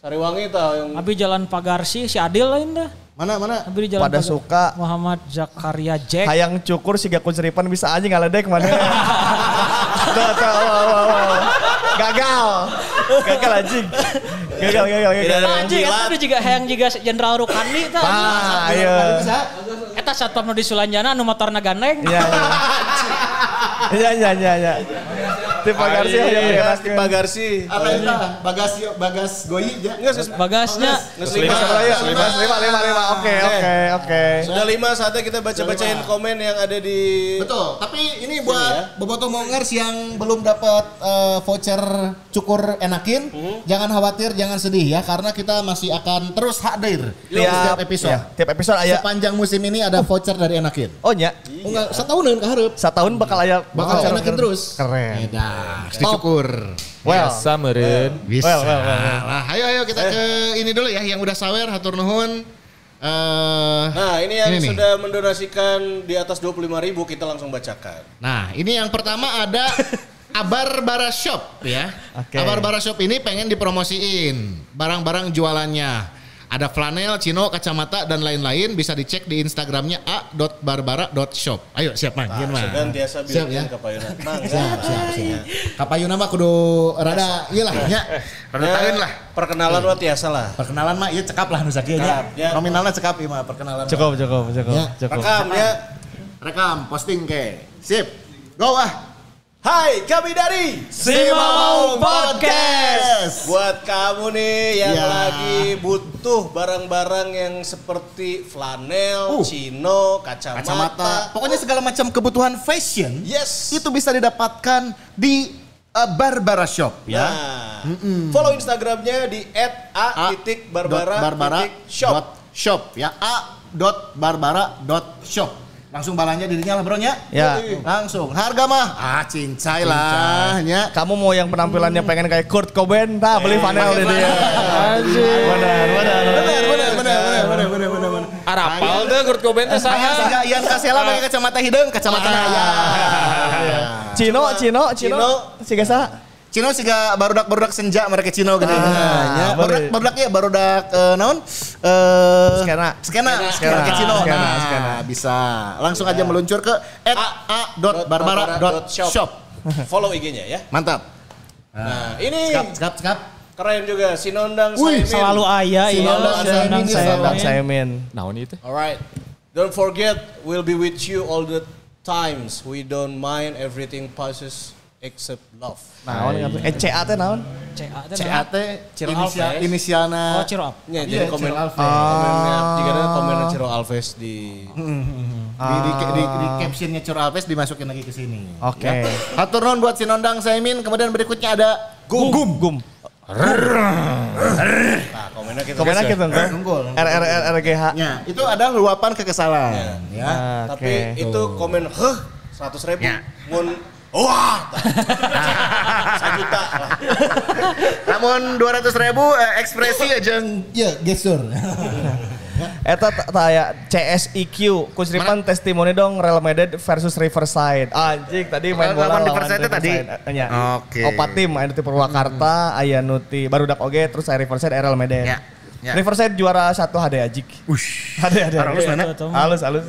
Sariwangi tah yang Abi jalan Pagarsi si Adil lain dah. Mana mana? Di jalan Pada suka Muhammad Zakaria Jack. hayang cukur siga kunceripan bisa aja ngaledek mana. Tuh tuh wow, wow, wow. Gagal. Gagal anjing. Gagal gagal gagal. Anjing eta udah juga hayang juga Jenderal Rukandi. Ah, iya. Eta satpam nu di Sulanjana anu motorna gandeng. Iya, iya. Iya, iya, iya, iya. Tipe Garsi yang Iya, dikenakan. ti Pagarsi. Apa itu? Bagas bagas goyi ya? Enggak Bagasnya Lima, lima. lima, lima, lima. Oke, oke, oke. Sudah lima saatnya kita baca-bacain komen yang ada di Betul, tapi ini buat bobotoh mongers yang belum dapat eh, voucher cukur enakin, jangan khawatir, jangan sedih ya karena kita masih akan terus hadir di setiap episode. ya, tiap episode aya. Sepanjang musim ini ada voucher dari enakin. Oh nya, Oh, enggak, setahunan ke hareup. setahun bakal aya Bakal bakal enakin terus. Keren. Edah, dicukur. Well, Biasa meureun. Bisa. Well, well, well, well. Nah, ayo ayo kita ke ini dulu ya yang udah sawer hatur nuhun. Eh Nah, ini yang Ini nih. sudah mendonasikan di atas 25.000 ribu kita langsung bacakan. Nah, ini yang pertama ada Abar Bara Shop ya. Oke. Abar Bara Shop ini pengen dipromosiin barang-barang jualannya. Ada flanel, chino, kacamata dan lain-lain bisa dicek di Instagramnya a.barbara.shop. Ayo siap manggil mah. Segan tiasa Siap ya. payunan. Mang, Siap, siap, siap. Kapayuna mah kudu rada ieu lah nya. Rada Ya, taeun lah. Perkenalan mah tiasa lah. Perkenalan mah ieu cekap lah nu sakieu nya. ya. Nominalnya cekap ieu mah perkenalan. Cukup, cukup, cukup, Ya. cukup. Rekam ya. Rekam, posting ke. Sip. Go ah. Hai, kami dari Si Mau Podcast. Buat kamu nih yang Ya. lagi butuh barang-barang yang seperti flanel, Uh. chino, kacamata. Kacamata. Pokoknya segala macam kebutuhan fashion. Yes. Itu bisa didapatkan di uh, Barbara Shop ya. Nah, follow Instagramnya di @a.barbara Barbara shop. ya a dot barbara dot shop Langsung balanya dirinya lah bro ya. Ya. Langsung. Harga mah ah cincai, lah ya. Kamu mau yang penampilannya pengen kayak Kurt Cobain, nah beli eh, panel deh dia. Anjir. Benar, benar. Benar, benar, benar, benar, benar, benar, benar. Arapal deh Kurt Cobain teh saya. Yang Ian Kasela pakai kacamata hidung, kacamata. Ah. Cino, Cino, Cino. Siga saha? Cino siga barudak barudak senja mereka Cino gini. Ah, ya. Barudak boleh. barudak ya barudak eh, naon? Eh Skena. Skena. Skena. Mereka Cino. Skena, Nah, skena. bisa. Langsung aja meluncur ke @a.barbara.shop. Follow IG-nya ya. Mantap. Nah, ini Skap, skap, skap. keren juga Sinondang Wih, Saimin. Selalu ayah iya. Sinondang Saimin, Sinondang. Saimin. Naon itu? Alright. Don't forget, we'll be with you all the times. We don't mind everything passes except love. Naon kan? Eh CA teh naon? CA teh CAT Ciro inisial Alves. inisialna Oh, Ciro Up. Ya, Iya, jadi komen Ciro Alves. komennya jika ada komennya Ciro Alves di di, di, di, di captionnya Cur Alves dimasukin lagi ke sini. Oke. Ya. Hatur nuhun buat Sinondang Saimin. Kemudian berikutnya ada Gum. Gum. Gum. nah, komennya kita Komennya kan? Nunggul. R R R R G H. Ya, itu ada luapan kekesalan. Ya. Ah, Tapi itu komen heh 100 ribu. Ya. Mun wah. Lah. Namun 200 ribu eh, ekspresi aja ya gestur. Eta taya CSIQ, kusripan testimoni dong Real Madrid versus Riverside. Anjing tadi main bola Lawan Riverside tadi? Nya. Oke. Opat tim, aya Purwakarta, aya nu ti Barudak oge, terus aya Riverside aya Real Madrid. Ya, ya. Riverside juara satu HD Ajik. Ush. HD HD. Halus mana? Halus halus.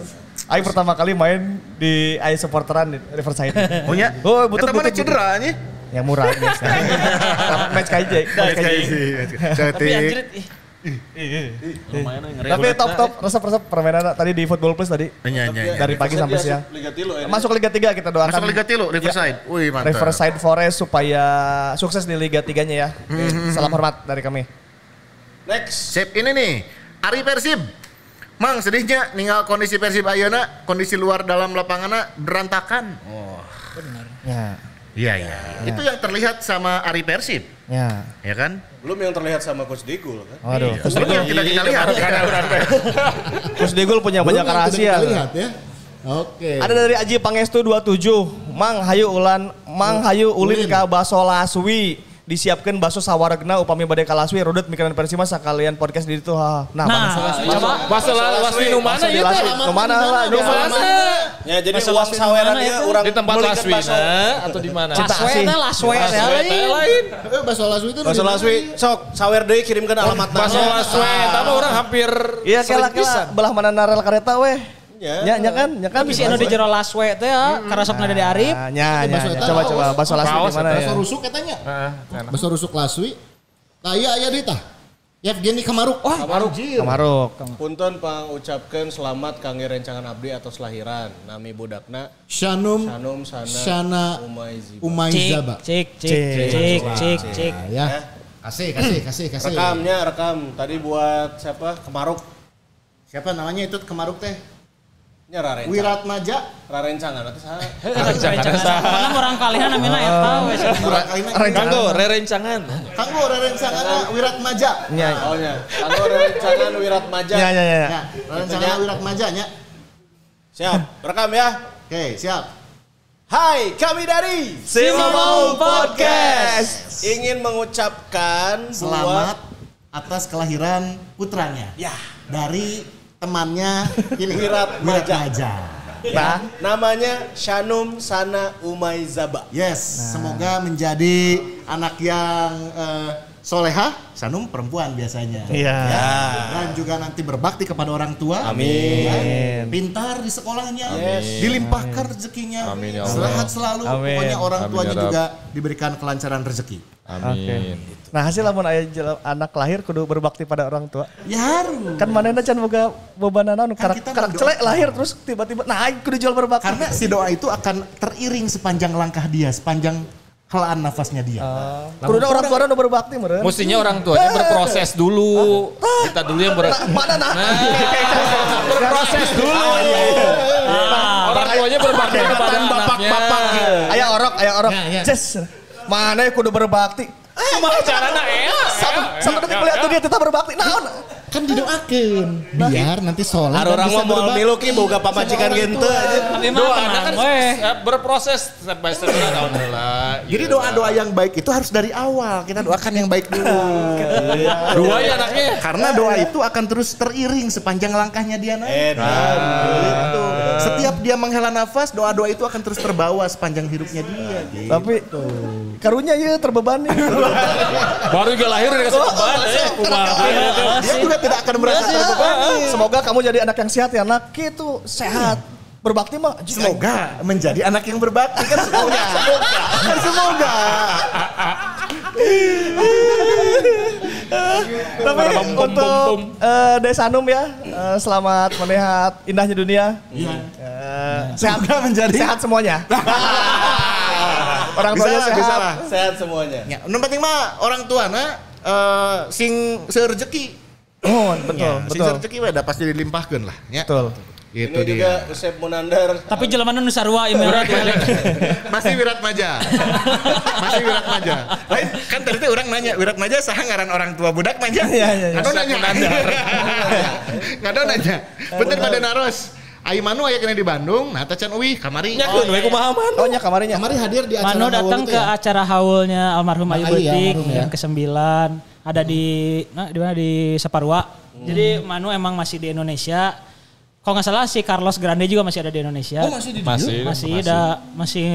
Aing pertama kali main di Aing supporteran di Riverside. Oh nya? Oh, butut Eta mana cedera nya? Yang murah biasa. match KJ. Match KJ. Tapi anjrit, ih, Tapi top top resep-resep permainan tadi di Football Plus tadi. Nya nya. Dari pagi sampai siang. Liga ya. Masuk Liga 3 kita doakan. Masuk Liga Tilu Riverside. Wih, mantap. Riverside Forest supaya sukses di Liga 3-nya ya. Mhm. Salam hormat dari kami. Next. Sip ini nih, Ari Persib. Mang sedihnya ninggal kondisi Persib ayeuna, kondisi luar dalam lapangannya berantakan. Oh. Ya. Iya, iya. Itu yang terlihat sama Ari Persib, Ya. ya kan? Belum yang terlihat sama Coach Digul kan. Waduh. Kus Belum yang tidak kita lihat. Kus Digul punya banyak rahasia. ya. Oke. Ada dari Aji Pangestu 27. Mang hayu ulan, Mang hayu ulin ka baso laswi disiapkan bakso sawaregna upami badai kalaswi. Rodet mikiran persima sakalian podcast di itu nah, nah. bakso laswi nu mana ieu teh nu mana lah nu mana ya jadi uang saweran dia urang di tempat laswi atau di mana? Laswi asih laswi lain. Eh, bakso laswi itu bakso laswi sok sawer deui kirimkan alamatnya, bakso laswi nah. tapi orang hampir iya kela belah mana narel kareta weh. Ya. Nya nya kan, nya kan. Tapi si anu di jero laswe teh ya, karasopna dari Arif. Nah, nya nya. Baso Coba coba baso laswi Kaos di mana Baso ya? rusuk katanya. Baso rusuk Laswi. Nah, iya iya Dita. Yevgeni Kamaruk. Wah, Kamaruk. Kamaruk. Punten pang ucapkan selamat kangge rencangan abdi atas lahiran. Nami budakna Shanum Shanum Sana, Shana. Umay Cik, Zaba. cik, cik, cik, cik, cik. Ya. Kasih, kasih, kasih, kasih. Rekamnya rekam. Tadi buat siapa? Kemaruk. Siapa namanya itu Kemaruk teh? Kan? Ya Rarenca. Wiratmaja. Rarencangan saya saha? Rarencangan saha. Mana orang ya tahu, eta we. Kanggo rerencangan. Kanggo rerencangan iya. Wiratmaja. Majak. Oh nya. Kanggo rerencangan Wiratmaja. Ya ya nya. Rerencangan Wiratmaja nya. Siap, rekam ya. Oke, siap. Hai, kami dari Sima Mau Podcast. Ingin mengucapkan selamat atas kelahiran putranya. Ya. Dari temannya ini Wirat Maja. Maja. Nah, Namanya Shanum Sana Umay Zaba. Yes, semoga menjadi anak yang eh, soleha, Sanum perempuan biasanya. Iya. Ya, Dan juga nanti berbakti kepada orang tua. Amin. Ya, pintar di sekolahnya, dilimpahkan rezekinya, Amin, ya Allah. sehat selalu. Amin. Pokoknya orang Amin, tuanya ya juga diberikan kelancaran rezeki. Amin. Nah hasil lamun aya jela- anak lahir kudu berbakti pada orang tua. Ya harus. Kan manehna can boga beban naon Kan karak karak celek lahir terus tiba-tiba nah kudu jual berbakti. Karena si doa itu akan teriring sepanjang langkah dia, sepanjang helaan nafasnya dia. Kudu orang tua udah berbakti meureun. Mestinya orang tuanya berproses dulu. Kita dulu yang ber Mana nah? berproses dulu. Orang tuanya berbakti kepada anaknya. Aya orok, aya orok. Ya, ya. Ces. Mana ya kudu berbakti. Kumaha carana ya? Satu detik melihat tuh dia tetap berbakti. Naon? Kan didoakeun biar nanti sholat Ada orang bisa mau berbakti. milu ki boga pamajikan gitu aja. Tapi Doa kan weh. eh, berproses step by step tahun lah. Jadi doa-doa yang baik itu harus dari awal. Kita doakan yang baik dulu. Dua ya anaknya. Karena doa itu akan terus teriring sepanjang langkahnya dia naik. Edan. Gitu. Setiap dia menghela nafas, doa-doa itu akan terus terbawa sepanjang hidupnya dia. Gitu. Tapi karunya ya terbebani. Baru juga lahir udah kasih beban. eh. Dia juga tidak akan merasa terbebani. Semoga kamu jadi anak yang sehat ya, anak itu sehat. Berbakti mah Semoga menjadi anak yang berbakti kan semoga. semoga. Kan semoga. Tapi untuk eh, Desanum ya, eh, selamat melihat indahnya dunia. Iya. sehat Semoga menjadi sehat semuanya. Orang Bisa tuanya lah, sehat. bisa lah. Sehat semuanya. Ya, nu penting mah orang tua na eh, sing serejeki. Oh, betul, Ya, betul. serejeki we da pasti dilimpahkeun lah, ya. Betul. Gitu Ini juga dia. Usep Munandar. Tapi jelema nu sarua. Masih Wirat Maja. Masih Wirat Maja. Lain kan tadi teh orang nanya, Wirat Maja saha ngaran orang tua budak Maja? Iya, iya, iya. Ngado nanya. Ngado nanya. Bener pada naros. Ai Manu aya kena di Bandung, nah tacan uwi kamari. Nyakeun we kumaha man. Oh, nya kamarnya. Kamari hadir di acara Mano datang ke itu ya? acara haulnya almarhum Ayu Ayu ya, Betik ya. yang ke-9 ada di nah, di mana di Saparua. Jadi Manu emang masih di Indonesia. Kalau nggak salah si Carlos Grande juga masih ada di Indonesia. Oh, masih di Masih. masih ada masih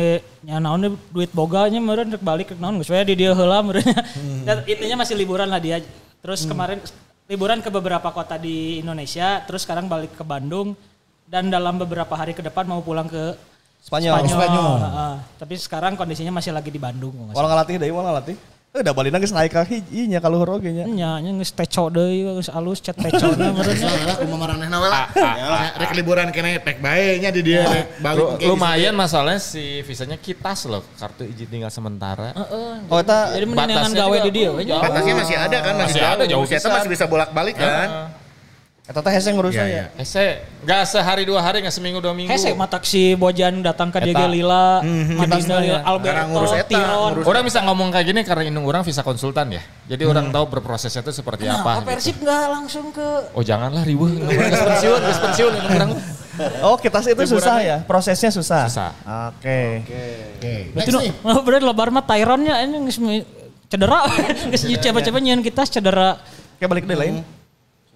ya naon duit boganya meureun rek balik rek naon geus di dieu heula meureun. Dan intinya masih liburan lah dia. Terus kemarin liburan ke beberapa kota di Indonesia, terus sekarang balik ke Bandung dan dalam beberapa hari ke depan mau pulang ke Spanyol. Spanyol. Spanyol. Heeh. Tapi sekarang kondisinya masih lagi di Bandung. kalau deui, walau ngalatih. Eh, udah balik geus naik ka hijinya ka luhur oge nya. Nya nya geus teco deui geus alus cat tecona meureun. Salah kumaha maranehna we lah. Rek liburan kene pek bae nya di dia rek balik Lu- engke Lumayan masalahnya si visanya kitas loh, kartu izin tinggal sementara. Oh, eta Jadi mendingan gawe di dia jauh. Batasnya masih ada kan, masih, ada, jauh pisan. masih bisa bolak-balik kan. Eta teh hese ngurusnya Iya, ya. iya. Ese, gak sehari dua hari, gak seminggu dua minggu. Hese matak si Bojan datang ke. Diego Lila. Madinda Lila, Karena Alberto, ngurus eta, Tiron. ngurus- Orang bisa ngomong kayak gini karena indung orang visa konsultan ya. Jadi orang tahu berprosesnya itu seperti apa. gitu. Persib nggak langsung ke Oh janganlah ribuh, Gas pensiun, gas pensiun indung orang. Oh, kita sih itu susah ya. Prosesnya susah. Susah. Oke. Oke. Berarti oh, berarti lebar mah Tyronnya mi- cedera. Geus coba-coba nyian kita cedera. Oke, balik deh lain.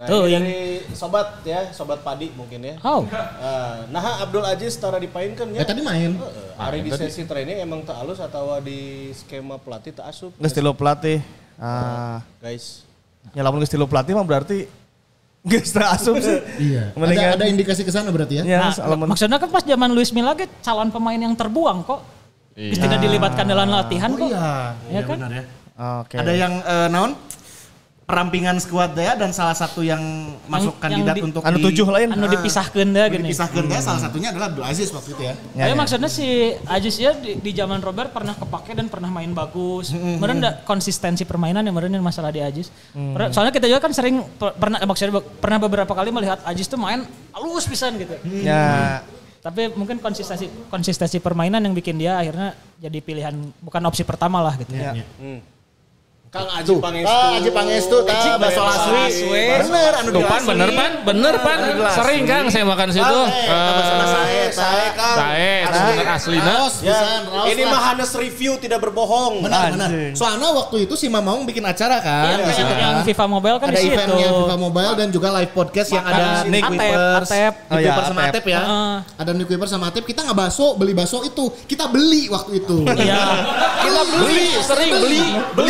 Nah, Tuh, ini yang- dari sobat ya, sobat padi mungkin ya. Oh, Eh, nah Abdul Aziz tara dipainkan ya. Ya tadi main. Heeh, Ari di sesi training emang tak halus atau di skema pelatih tak asup. Geus tilu pelatih. Ah, Guys. ya lamun geus tilu pelatih mah berarti geus teu asup sih. Iya. Ada, Mendingan- ada indikasi ke sana berarti ya? Ya, nah, lamun maksudnya kan pas zaman Luis Milla ge calon pemain yang terbuang kok. Geus tidak dilibatkan dalam latihan kok. Iya. Ya kan? benar ya. Oke. Ada yang eh, naon? Perampingan skuad ya dan salah satu yang masuk yang kandidat di- untuk anu di- tujuh lain. Anu dipisahkeun dah gini. dipisahkan ya salah satunya adalah Abdul Aziz waktu itu ya. Tapi maksudnya si Ajis ya di, di zaman Robert pernah kepake dan pernah main bagus. Meren ada konsistensi permainan yang meren masalah di Ajis. Pernah- Soalnya kita juga kan sering per- pernah maksudnya pernah beberapa kali melihat Ajis tuh main halus pisan gitu. Ya, Tapi mungkin konsistensi konsistensi permainan yang bikin dia akhirnya jadi pilihan bukan opsi pertama lah gitu. ya. Kang Aji Pangestu. Ah, Aji Pangestu, tah bakso laswi. Bener, anu Tuh pan, bener pan, bener pan. Sering kang saya makan situ. Eh, sama saya, Saya Kang. Sae, aslina. Ya, ini mah Hanes review tidak berbohong. Benar, benar. Soalnya waktu itu si Mamong bikin acara kan di situ Yang kan. FIFA Mobile kan ada di situ. eventnya FIFA Mobile dan juga live podcast yang ada Nick Atep, Whippers, Atep. Nick iya, Whippers sama Atep. Atep ya. Ada Nick Whippers sama Atep. Kita nggak baso, beli baso itu. Kita beli waktu itu. Iya. Kita beli, Sering beli.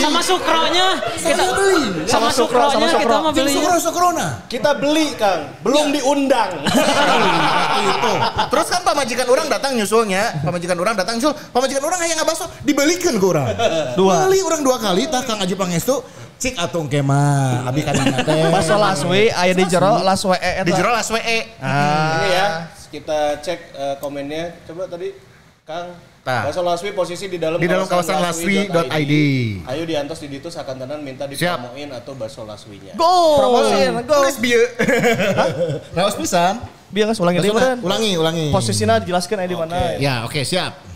Sama sukronya. Kita beli. sama sukronya kita mah beli. Sukro Sukrona. Kita beli Kang, belum diundang. Waktu itu. Terus kan pamajikan orang datang nyusulnya, pamajikan orang datang nyusul, pamajikan orang hanya nggak baso, dibelikan ke orang. Dua. Beli orang dua kali, tah Kang Aji Pangestu, cik atung kema, abi kan teh. Baso laswe aya di jero laswe e Di jero las WE. Ah. Ini ya, kita cek eh, komennya. Coba tadi Kang. Tah. Bakso Laswi posisi di dalam Di dalam kawasan laswi.id. Ayo diantos di ditu sakantanan minta Siap. dipromoin atau bakso Laswinya. Go. Promosiin, go. Tulis bieu. Raos pisan. Biar guys ulangi. Ulangi, ulangi. Posisinya dijelaskan aya di mana. Ya, oke, siap.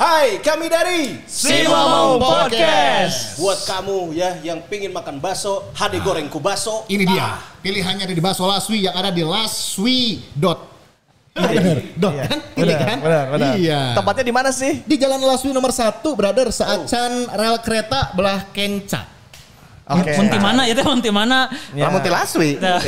Hai, kami dari Si Mamau Podcast. Buat kamu ya yang pingin makan bakso, hade goreng ku bakso. Ini dia. Pilihannya ada di Baso Laswi yang ada di laswi. Dot. Bener, dot kan? Ini Benar, kan? benar, benar. Iya. Tempatnya di mana sih? Di Jalan Laswi nomor 1, brother, seacan rel kereta belah Kenca. Oke. Mun ti mana ya teh mun ti mana? Ya. Lamun ti Laswi. Nah,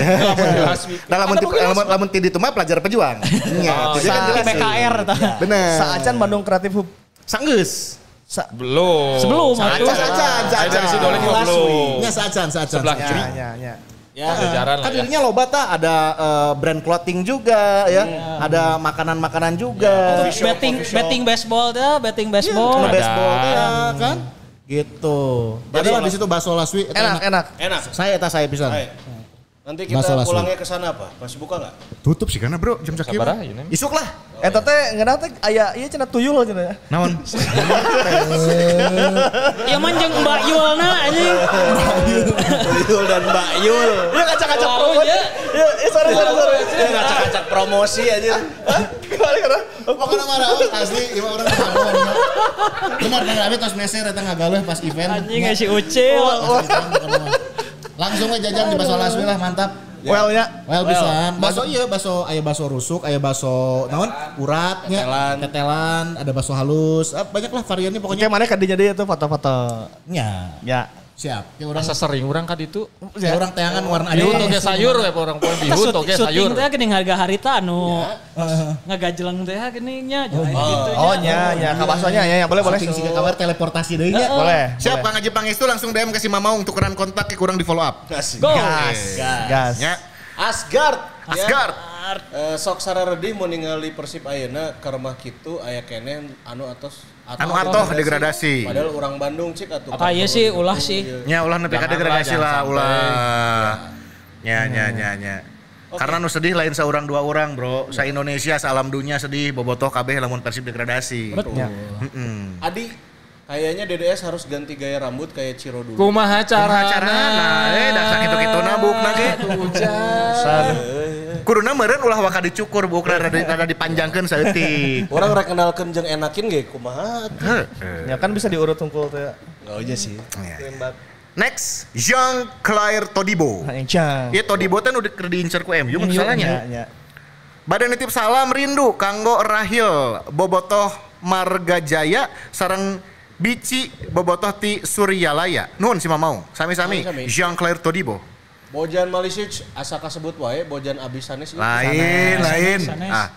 Nah, lamun ti lamun lamun ti ditu mah pelajar pejuang. Iya, jadi kan Sa jelas sih. BKR tah. Bener. Saacan Bandung Kreatif Hub. Sanggeus. Sa Belum. Sebelum Saacan, saacan, Saya dari saacan. Sidolik juga belum. Ya saacan, saacan. Sebelah saacan. kiri. ya, ya. Ya, Jajaran lah Kan ya. loba ta, ada eh, brand clothing juga ya, ada makanan-makanan juga. coffee shop, Betting betting baseball dah, betting baseball. Sama Ada. baseball ya kan? Gitu. Jadi di situ bakso laswi Enak, enak. enak. Saya eta saya pisan. Nanti kita Laswi. pulangnya ke sana apa? Masih buka nggak? Tutup sih karena bro jam ieu, Nem? Isuk lah. Eta teh ngeunah teh aya ieu cenah tuyul cenah. Naon? Ya manjeng Mbak Yulna anjing. Yul dan Mbak Yul. Ya kaca-kaca Wow, promo. ya. Ya, ya sorry sorry sorry. Dia ngacak-ngacak promosi aja. Gimana gimana? Pokoknya marah oh, asli lima orang ya. Benar benar abi tos meser eta ngagaleuh pas event. Anjing si Ucil. Langsung we jajan di bakso laswi lah mantap. Well ya. Well, bisa. Bakso iya, bakso aya bakso rusuk, aya bakso naon? Uratnya, Tetelan. tetelan, ada bakso halus. Ah, banyak lah variannya pokoknya. Oke, mana kadinya dia tuh foto-foto. Ya, Ya. Siap. Ya orang Rasa sering orang kan itu. ya orang teangan warna Bihun ada. toge sayur ya orang poin Kita bihun toge syuting sayur. teh geuning harga harita anu ngagajeleng teh geuning nya gitu Oh, nya, ya, ka baksonya ya, ya, boleh boleh. Saking sih kabar teleportasi deui nya. Boleh. Siap. Kang Haji Pangestu langsung DM ke si Mamaung tukeran kontak ke kurang di follow up. Go. Gas. Gas. Ya. Asgard. ya. Asgard. Eh, sok sararedi mau ningali Persib ayeuna ke rumah kitu aya keneh anu atos Anu atoh degradasi. Padahal orang Bandung cik atuh. Apa iya sih ulah sih. Nya ulah nepi ka degradasi lah, ulah. Nya nya nya nya. Karena nu sedih lain seorang dua orang bro. Sa Indonesia, sa alam dunia sedih bobotoh kabeh lamun Persib degradasi. Ya. Heeh. Adi kayaknya DDS harus ganti gaya rambut kayak Ciro dulu. Kumaha Cara carana? eh dah sakitu-kitu nabuk ge. Kuduna meureun ulah waka dicukur buk rada rada dipanjangkeun saeutik. Orang rek kenalkeun jeung enakin ge kumaha. Ya kan bisa diurut tungkul teh. Enggak aja sih. Next, Jean Claire Todibo. Encang. Iya Todibo teh di- keur diincer ku MU mun Ya, salahnya. ya. Badan nitip salam rindu kanggo Rahil Bobotoh Marga Jaya sareng Bici Bobotoh ti Suryalaya. Nuhun si Mamaung. Sami-sami. Jean Claire Todibo. Bojan Malisic asa kasebut wae Bojan Abisanis ieu. Lain, lain. Ah.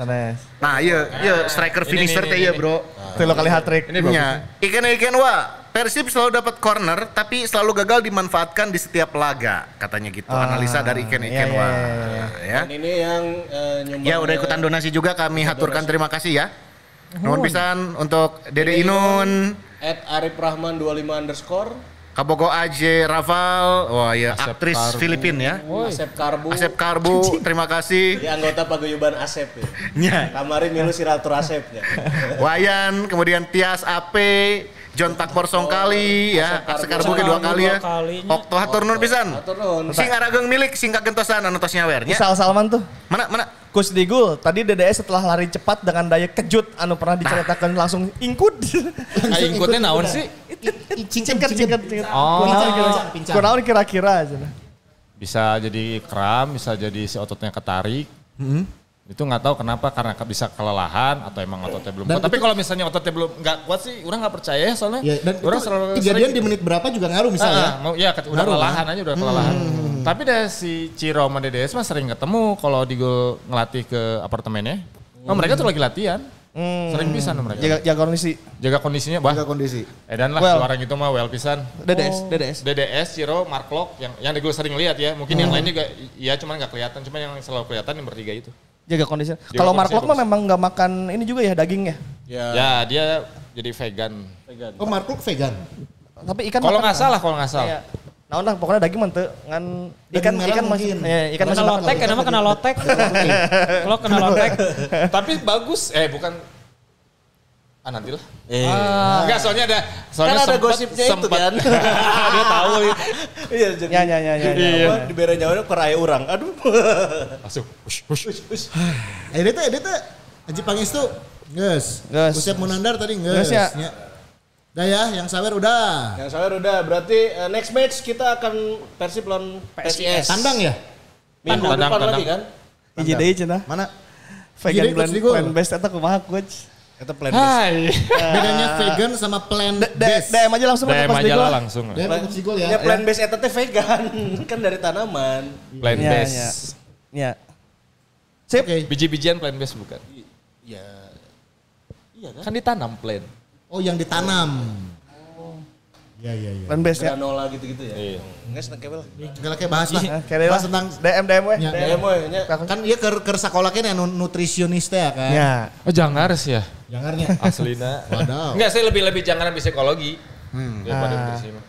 Sanes. Nah, iya, iya striker Ini, finisher ini, teh iya. Bro. Tuh lo kali hat trick. Nya, ikan-ikan wah. Persib selalu dapat corner tapi selalu gagal dimanfaatkan di setiap laga, katanya gitu. Analisa dari ikan-ikan iya, iya, wah. iya, Ya. Dan ini yang nyumbang Ya udah ikutan donasi juga kami haturkan terima kasih ya. Nuhun pisan untuk Dede Inun, At Arif Rahman 25 underscore Kabogo Aje Raval, wah ya Asep aktris Karbu. Filipin ya. Asep Karbu Asep Karbu, terima kasih. Ya anggota paguyuban Asep ya. Nya. Kemarin milu Siratur Asepnya. Wayan, kemudian Tias Ape, John Takbor Songkali ya, Asep Karbu. Karbu ke dua kali ya. Okto hatur nuhun pisan. Sing arageng milik sing kagentosan anu tos nyawer nya. Isal Salman tuh. Mana mana? Kus Digul, tadi DDS setelah lari cepat dengan daya kejut anu pernah diceritakan langsung ingkut. Ah, ingkutnya naon sih? Cingkat, cingkat, cingkat. Oh. Kunaon kira-kira. cenah. Bisa jadi kram, bisa jadi si ototnya ketarik. Itu nggak tahu kenapa karena bisa kelelahan atau emang ototnya belum Dan kuat. Tapi itu- kalau misalnya ototnya belum nggak kuat sih, orang nggak percaya ya soalnya. Ya, dan orang itu selalu kejadian sering di menit berapa juga ngaruh Ah, misalnya. ah, mau ya ket- udah Ngaruh, kelelahan kan? aja udah kelelahan. Tapi deh si Ciro sama Dedes mah sering ketemu kalau di gol ngelatih ke apartemennya. Oh, mereka tuh lagi latihan. Sering pisan mereka. Jaga, jaga kondisi. Jaga kondisinya bah. Jaga kondisi. Edan lah Well. suara gitu mah well pisan. DDS, DDS. DDS, Ciro, Mark Lok yang yang di gol sering lihat ya. Mungkin yang lain juga iya cuman nggak kelihatan. Cuma yang selalu kelihatan yang bertiga itu. Jaga kondisi. Kalau Mark Lok mah memang nggak makan ini juga ya daging ya. Ya. Ya dia jadi vegan. Oh, Markuk vegan. Tapi ikan Kalau nggak salah, kalau nggak salah. Iya. Nah, nah, pokoknya daging mah teu ngan ikan ikan masih ya, ikan masih lotek, kenapa kena lotek? Kalau kena lotek, Tapi bagus. Eh bukan Ah nantilah. Eh. Enggak soalnya ada soalnya kan ada sempet- gosipnya itu kan. Dia tahu itu. Iya, jadi Ya, ya, ya, ya, ya. Apa, di bere Jawa peraya orang. Aduh. Langsung. Hush, hush. Eh, Ini teh, ini teh. Haji Pangestu. Geus. Geus. Usep Munandar tadi Geus geus. ya. Ya. Dah ya, yang sawer udah. Yang saya udah berarti eh, next match kita akan Persib lawan PSIS. Tandang ya? Minggu Tandang, depan tandang. lagi kan? Hiji deui cenah. Mana? Vegan Coach Digo. plan base eta kumaha coach? Kita plan base. Hai. Bedanya vegan sama plant D- based. DM aja langsung DM aja lah langsung. DM Coach Digo ya. Ya plan base eta teh vegan kan dari tanaman. Plant Ya, base. ya. Ya. Sip. Oke. Biji-bijian plant base bukan? Ya. Iya kan? Kan ditanam plant. Oh, yang ditanam. Iya, iya, iya. Plan base ya. Granola gitu-gitu ya. Iya. Enggak seneng kebel. Segala kayak bahas lah. Lah. Bahas tentang DM DM we. Ya. DM we nya. kan iya ke ke sekolah kan nu- nutrisionis teh ya kan. Ya. Oh jangan ya. Jangannya. Aslina. Wadaw. Enggak, saya lebih-lebih jangan di psikologi. Daripada Ah. nutrisi mah.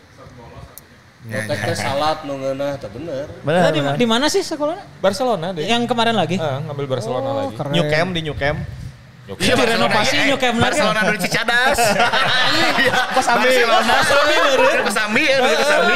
Protek teh salad nu ngeunah teh bener. Benar. Nah, di, benar. di mana sih sekolahnya? Barcelona deh. Yang kemarin lagi? Ah, ngambil Barcelona lagi. keren. New Camp di New Camp. Iya, New Camp lagi. Barcelona dari Cicadas. Pas ambil. Kesambi ya, dari Kesambi.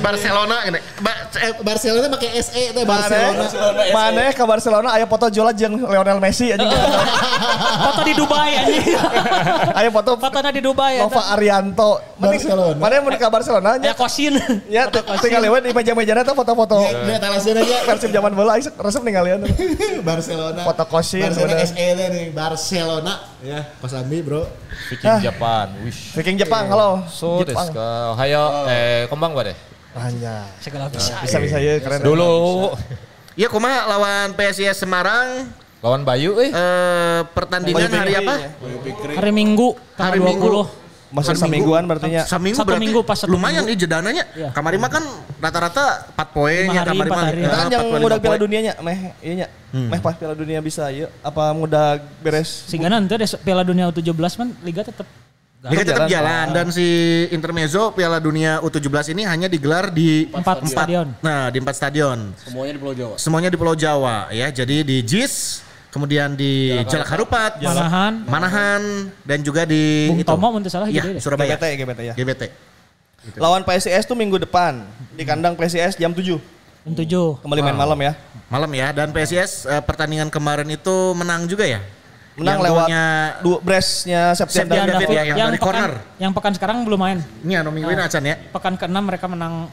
Barcelona ini. Ba- eh, Barcelona pakai SE teh Barcelona. Mana ke Barcelona aya foto Jola jeung Lionel Messi anjing. Foto di Dubai anjing. Aya foto Fotonya di Dubai. Nova Arianto. Barcelona. Mana mau ke Barcelona Ya kosin. Ya tinggal lewat di meja-mejana tuh foto-foto Dia talasnya aja. Persib zaman bola aing resep ninggalian. Barcelona. Foto kosin, Barcelona. SE teh nih. Barcelona. Ya, Kosambi bro. Viking Japan. Wish. Viking Jepang, halo. So Jepang. ka. Ohio, eh kembang ba deh? Anjay. Segala bisa. Bisa bisa ya keren. Dulu Iya, kumaha lawan PSIS Semarang lawan Bayu eh. eh pertandingan Bayu hari apa? ya. Hari Minggu Hari Minggu. 20. Masuk semingguan berarti nya. Seminggu Satu berarti minggu pas satu lumayan minggu. nih jedananya. Iya. Kamari mah kan rata-rata 4 poin ya kamari mah. Kita kan empat yang mudah Piala poin. Dunia nya, meh iya nya. Meh pas Piala Dunia bisa ieu apa mudah beres. Sehingga nanti deh Piala Dunia U17 kan liga tetap Liga tetap jalan, jalan dan si Intermezzo Piala Dunia U17 ini hanya digelar di Empat stadion. Nah, di empat stadion. Semuanya di Pulau Jawa. Semuanya di Pulau Jawa ya. Jadi di JIS, kemudian di Jalak Harupat, Manahan. Manahan dan juga di Bung itu. Tomo salah Iya, deh. Surabaya. GBT GBT ya. GBT. Lawan PSIS tuh minggu depan di kandang PSIS jam 7. Jam 7. Kembali main malam ya. Malam ya dan PSIS eh, pertandingan kemarin itu menang juga ya. Menang Yang lewat golnya dua brace-nya Septian Septian David. David ya, yang dari pekan, corner. Yang pekan sekarang belum main. ini anu minggu ini acan ya. Pekan ke-6 mereka menang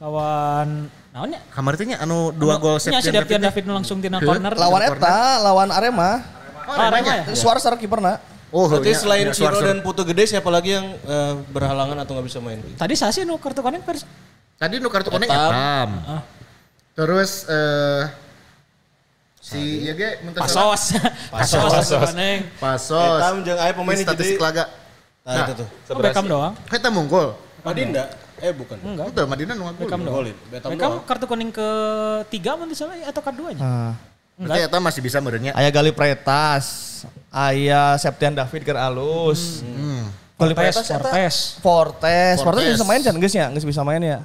lawan naonnya? Kamar itu nya anu dua gol Nya si Septian Septian David. David langsung tina corner. Lawan eta, lawan Arema. Oh, Arema ya? Suara sareng kiperna. Oh, Berarti nya, selain Ciro Suarso. dan Putu Gede siapa lagi yang eh, berhalangan atau nggak bisa main? Tadi Sasi nu kartu kuning pers. Tadi nu kartu kuning Etam. Etam. Terus eh si ya ge mun teu salah, Pasos. Pasos kuning. Pasos. Etam jeung aya pemain Di itu statistik jadi. laga. Nah, itu tuh. Oh, Beckham doang. Kita munggul. Madinda? Eh bukan. Enggak. Itu Madinah nu ngagul. Beckham doang. Beckham kartu kuning ketiga mun teu salah ya, atau keduanya? Nah, Berarti Etam masih bisa merenya. aya Gali Pretas, aya Septian David keur alus. Gali Fortes, Pretas eta Fortes. Fortes, Fortes Fortes. bisa main kan geus nya, geus bisa main ya.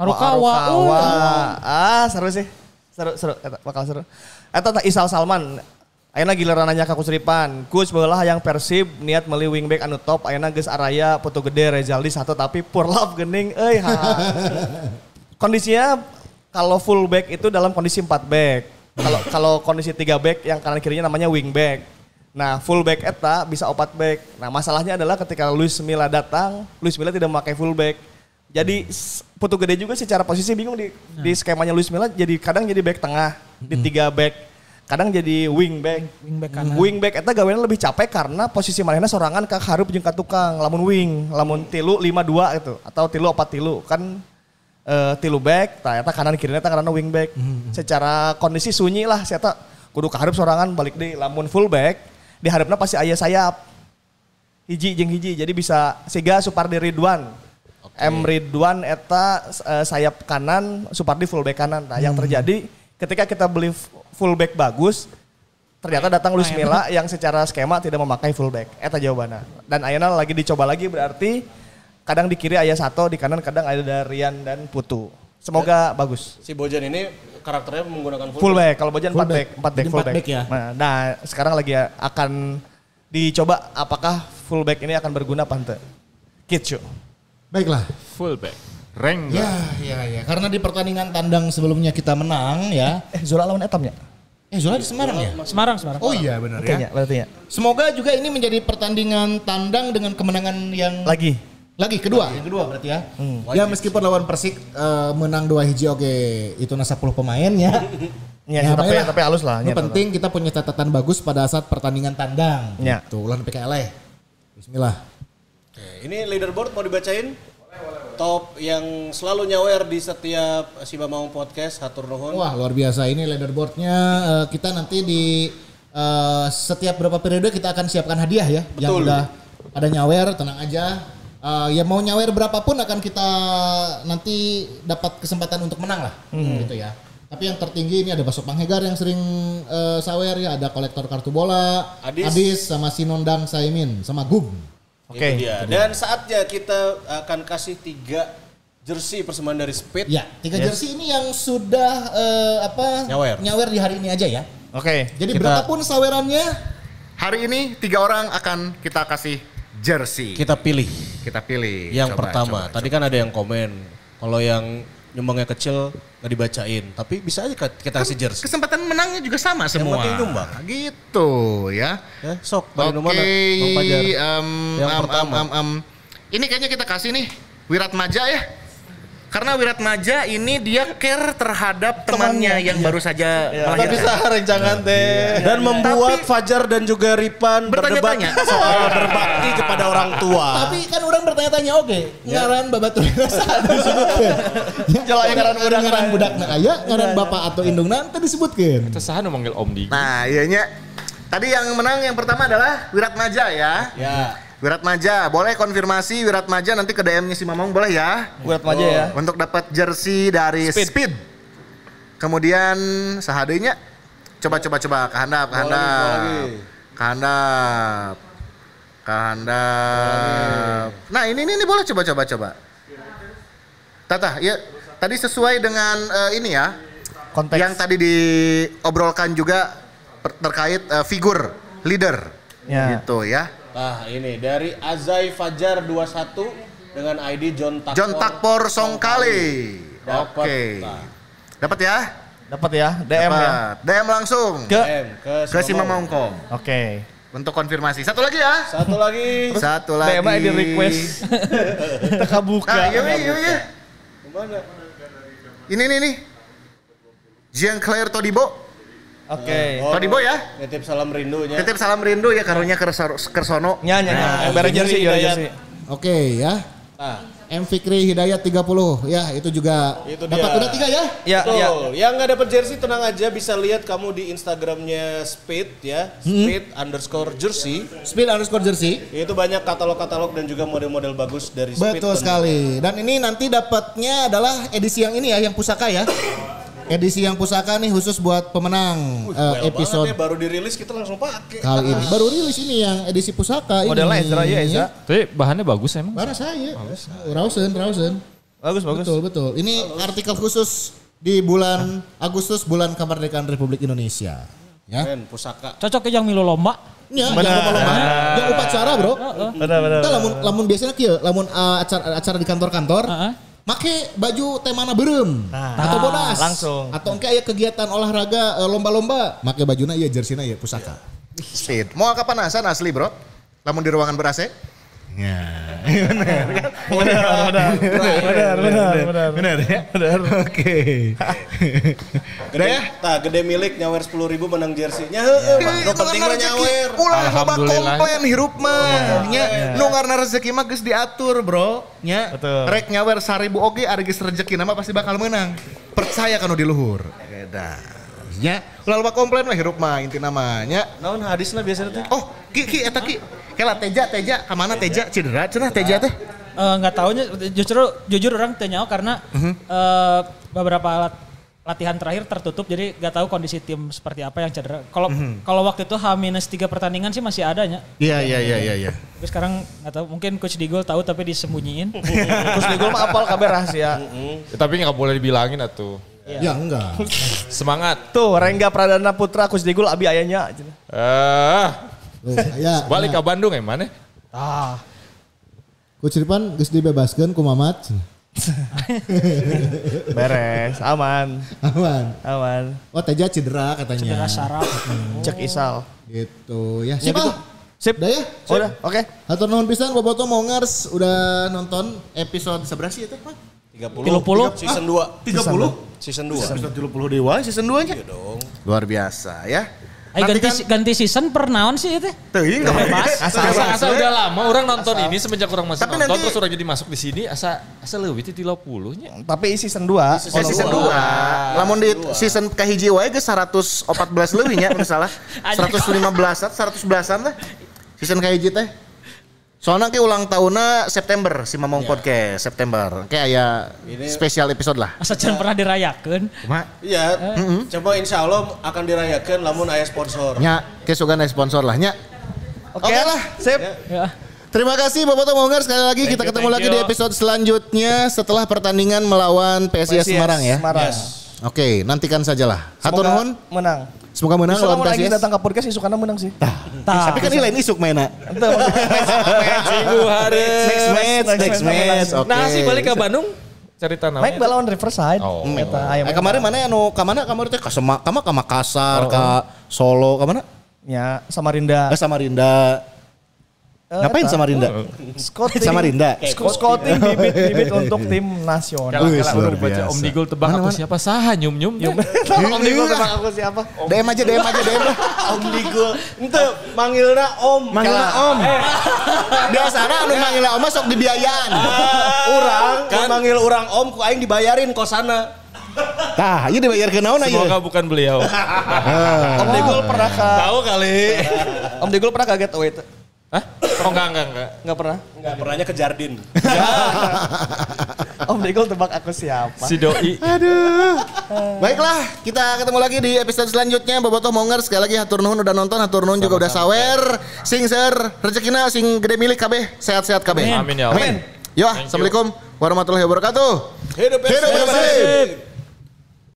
Marukawa. Marukawa. uh. Ah, seru sih. Seru, seru. Eta bakal seru. Eta tah Isal Salman. Ayeuna giliran nanya ka Kusripan. Kus bola yang Persib niat meuli wingback anu top. Ayeuna geus araya Putu Gede Rezaldi satu tapi Purlap gening euy. ha. Kondisinya kalau full back itu dalam kondisi 4 back. Kalau kalau kondisi 3 back yang kanan kirinya namanya wing back. Nah, full back eta bisa opat back. Nah, masalahnya adalah ketika Luis Milla datang, Luis Milla tidak memakai full back. Jadi Putu Gede juga secara posisi bingung di di skemanya Luis Milla jadi kadang jadi back tengah, di tiga back. Kadang jadi wing back. Wing back kanan. Wing back eta gaweana lebih capek karena posisi manehna sorangan ka harup jeung ka tukang, lamun wing, lamun tilu 5-2 gitu atau tilu opat tilu kan eh, tilu back, tah eta kanan kiri eta karena wing back. Secara kondisi sunyi lah saya kudu kaharep sorangan balik di lamun full back, di harapna pasti aya sayap. Hiji jeung hiji jadi bisa siga Supardi Ridwan. M Ridwan eta eh, sayap kanan, Supardi full back kanan. Nah, yang terjadi ketika kita beli f- full back bagus, ternyata datang Luis Milla yang secara skema tidak memakai full back. Eta jawabannya. Dan Ayana lagi dicoba lagi berarti kadang di kiri ayah satu, di kanan kadang ada Rian dan Putu. Semoga bagus. Si Bojan ini karakternya menggunakan full, Full back, kalau Bojan 4 Full back, back. 4 back, Jadi full empat back. back ya. Nah, nah, sekarang lagi akan dicoba apakah fullback ini akan berguna apa ente? Kitsu. Baiklah. Fullback. Rank Ya, ya, ya. Karena di pertandingan tandang sebelumnya kita menang ya. Eh Zola lawan Etamnya? Eh, Zola di Semarang ya? Semarang, Semarang. Oh iya benar Oke ya. ya, berarti ya. Semoga juga ini menjadi pertandingan tandang dengan kemenangan yang Lagi. lagi kedua, yang kedua berarti ya. Ya meskipun lawan Persik eh, menang dua hiji oke itu na 10 pemain ya. Ya, tapi baiklah. tapi halus lah. Yang nya, penting kita punya catatan bagus pada saat pertandingan tandang. Ya. Tuh, ulah PKL. Bismillah. Ini leaderboard mau dibacain? Top yang selalu nyawer di setiap Siba Maung Podcast, Hatur Nuhun. Wah luar biasa ini leaderboardnya eh, kita nanti di eh, setiap berapa periode kita akan siapkan hadiah ya yang Betul. udah pada nyawer tenang aja Eh, ya mau nyawer berapapun akan kita nanti dapat kesempatan untuk menang lah gitu ya tapi yang tertinggi ini ada Basok Panghegar yang sering eh, sawer ya ada kolektor kartu bola Adis. sama Sinondang Saimin sama Gug Oke. Itu dia. Dan saatnya kita akan kasih tiga jersey persembahan dari Speed. ya tiga jersey ini yang sudah eh, apa Nyawer. di hari ini aja ya Oke. Jadi kita- berapapun sawerannya hari ini tiga orang akan kita kasih jersey. Kita pilih Kita pilih. yang Coba, pertama. coba, Tadi kan ada yang komen. Kalau yang nyumbangnya kecil nggak dibacain. Tapi bisa aja kita kasih jersey. Kesempatan menangnya juga sama semua. penting nyumbang. Gitu ya. Ya, sok, Oke, bagi mana? Bang Fajar. em, Yang em, pertama. em, em, em. Ini kayaknya kita kasih nih Wirat Maja ya. Karena Wirat Maja ini dia care terhadap temannya yang baru saja melahirkan. rencangan teh. Dan membuat Fajar dan juga Ripan berdebat Bertanya-tanya. soal berbakti kepada orang tua. Tapi kan orang bertanya-tanya oke, ngaran babaturina saat disebutkan. Yang ngaran budak ngaran budak na aya, ngaran bapak atau indungna teu disebutkeun. Kita saha nu manggil Om Digi. Nah, iya nya. Tadi yang menang yang pertama adalah Wirat Maja ya. Ya. Wirat Maja, boleh konfirmasi Wirat Maja nanti ke DM-nya si Mamong boleh ya. Buat aja ya. Untuk dapat jersey dari Speed. Kemudian sahadenya coba coba coba kehandap kehandap. Kehandap. Kehandap. Nah, ini ini, ini boleh coba coba coba. Tata, ya tadi sesuai dengan eh, ini ya. Konteks. Yang tadi diobrolkan juga terkait eh, figur leader. Ya. Gitu ya. Nah ini dari Azai Fajar 21 dengan ID John Takpor. John Takpor Songkali. Oke. Nah. Dapat ya? Dapat ya, DM ya. Dapat. DM langsung Ke M ke, ke si Mamong. Mamongkong Oke. untuk konfirmasi. Satu lagi ya. Satu lagi. Satu lagi. DM ID request. Teka buka. Nah, iya, iya, iya. Ke mana? Ini nih nih. Jean Claire Todibo. Oke. Oh, Todibo ya. Nitip salam rindunya. Titip salam rindu ya karunya Kersono. Nya nya nya. Nah, Bare jersey. Oke ya. Nah, M Fikri Hidayat 30 ya itu juga Itu dapat dia. udah tiga ya. Ya, ya. Betul. Yang nggak dapat jersey tenang aja bisa lihat kamu di Instagramnya Speed ya, Speed underscore jersey. Speed underscore jersey. Itu banyak katalog-katalog dan juga model-model bagus dari Speed. Betul tentu. sekali. Dan ini nanti dapatnya adalah edisi yang ini ya, yang pusaka ya. Edisi yang pusaka nih khusus buat pemenang Wih, well episode ya, baru dirilis kita langsung pakai. kali ini. Baru rilis ini yang edisi pusaka Modelnya ini. Ezra ya, Ezra. Tapi bahannya bagus emang. Bara saya. Rausen, Rausen. Bagus, bagus. Betul, betul. Ini artikel khusus di bulan Agustus bulan kemerdekaan Republik Indonesia. Ya. Men, pusaka. Cocok ke yang milu lomba. Ya, Benar. jangan lomba-lomba. Yang upacara, Bro. Benar, benar. Kita lamun lamun biasanya kieu, lamun uh, acara acara di kantor-kantor, Heeh. Make baju temana berem Nah, atau bodas langsung. atau engke aya kegiatan olahraga eh, lomba-lomba, make bajuna ieu jerseyna ieu pusaka. Speed. Mau kapanasan asli, Bro? Lamun di ruangan ber-AC? Ya. Benar, benar. Benar, benar, benar. Benar ya? Benar. Oke. Udah ya? Tah, gede milik nyawer 10 ribu menang jersey-nya. Heeh, Bang. Nu penting mah nyawer. Ulah loba Alhamdulillah. komplain hirup mah. Nya nu ngaranna rezeki mah geus diatur, Bro. Nya rek nyawer 1000 oge ari geus rezeki nama pasti bakal menang. Percaya kanu di luhur. Nya ulah loba komplain mah hirup mah inti namanya. Naon hadisna biasanya teh? Oh, ki ki eta ki. Kela Teja, Teja, ke mana Teja? Cedera, cenah Teja teh. Eh, nggak tahunya justru jujur orang tanya karena eh, beberapa alat latihan terakhir tertutup jadi nggak tahu kondisi tim seperti apa yang cedera. Kalau kalau waktu itu H-3 pertandingan sih masih adanya. Iya, iya, iya, iya, iya. Tapi sekarang nggak tahu mungkin coach Digol tahu tapi disembunyiin. Terus di gol mah apal kabar rahasia. Ya, tapi nggak boleh dibilangin atuh. Ya enggak. Semangat. Tuh, Rengga Pradana Putra Kus Digul abi ayahnya. Eh, Tuh, ya, Balik ke Bandung ya mana? Ah, Coach Ripan geus dibebaskeun ku Mamat. beres, aman, Aman. aman. Oh Teja cedera katanya. Cedera saraf. Cek isal. Gitu ya. Ya Sip gitu. ah. Sip. Udah ya? Udah, oke. Hatur nuhun pisan Boboto Mongers udah nonton episode seberapa sih itu Pak? 30. 30. Season 2. 30. Season 2. Episode 30 dewa season 2 nya. Iya dong. Luar biasa ya. Ay, ganti, ganti season per naon sih itu? Teuing enggak Bebas. Asa, asa, asa udah lama orang nonton ini semenjak orang masih Tapi nonton nanti- terus orang jadi masuk di sini asa asa leuwih ti 30 nya. Tapi season 2. Eh, season 2. Lamun di season kahiji wae geus 114 leuwih nya mun salah. 115-an, 111-an lah. Season kahiji teh. Soalnya ke ulang tahunnya September si Mamong Podcast September. Kayak aya spesial episode lah. Asa can pernah dirayakeun. Cuma Iya, coba insya Allah akan dirayakan lamun ayah sponsor. nya ke sugan sponsor lah nya. Oke Oke lah, sip. Ya. Terima kasih Bapak Tomongers sekali lagi kita you, ketemu thank lagi you. di episode selanjutnya setelah pertandingan melawan PSIS Semarang ya. Semarang. Oke, nantikan sajalah. Hatur Semoga nuhun. menang. Semoga menang lawan lamun lagi datang ke podcast isukana menang sih. Tapi kan ini lain isuk mainnya. Minggu hari. Next match, next match. Oke. Nah, si balik ke Bandung cerita Mike namanya. balawan Riverside. Oh. Eta aya Eh, kemarin mana anu ka mana kamari teh ka Sema, ka Makassar, ka Solo, ka mana? Ya, Samarinda. Ke Samarinda. Eh, Ngapain eta. Samarinda? Scouting. Samarinda. Sc- Scouting bibit-bibit untuk tim nasional. Kalau kalau luar orang baca biasa. Om Digul tebak aku siapa saha nyum nyum. Om Digul tebak aku siapa? DM aja, DM aja, DM lah. Om Digul. Ente manggilna Om. Manggilna Om. Biasana anu manggilna Om sok dibiayaan. Orang kan manggil orang Om ku aing dibayarin kosana. Tah, ieu dibayar ke naon Semoga aya? bukan beliau. Om Digul pernah ke Tahu kali. Om Digul pernah kaget away itu? Hah? Oh enggak enggak enggak. Enggak pernah. Enggak pernahnya ke Jardin. Om Digul tebak aku siapa? Si doi. Baiklah, kita ketemu lagi di episode selanjutnya Bobotoh Mongers sekali lagi hatur nuhun udah nonton, hatur nuhun juga udah sawer. Sing ser rezekina sing gede milik kabeh, sehat-sehat kabeh. Amin ya Allah. Amin. Yo, assalamualaikum warahmatullahi wabarakatuh. Hidup Hidup Persib. Persib.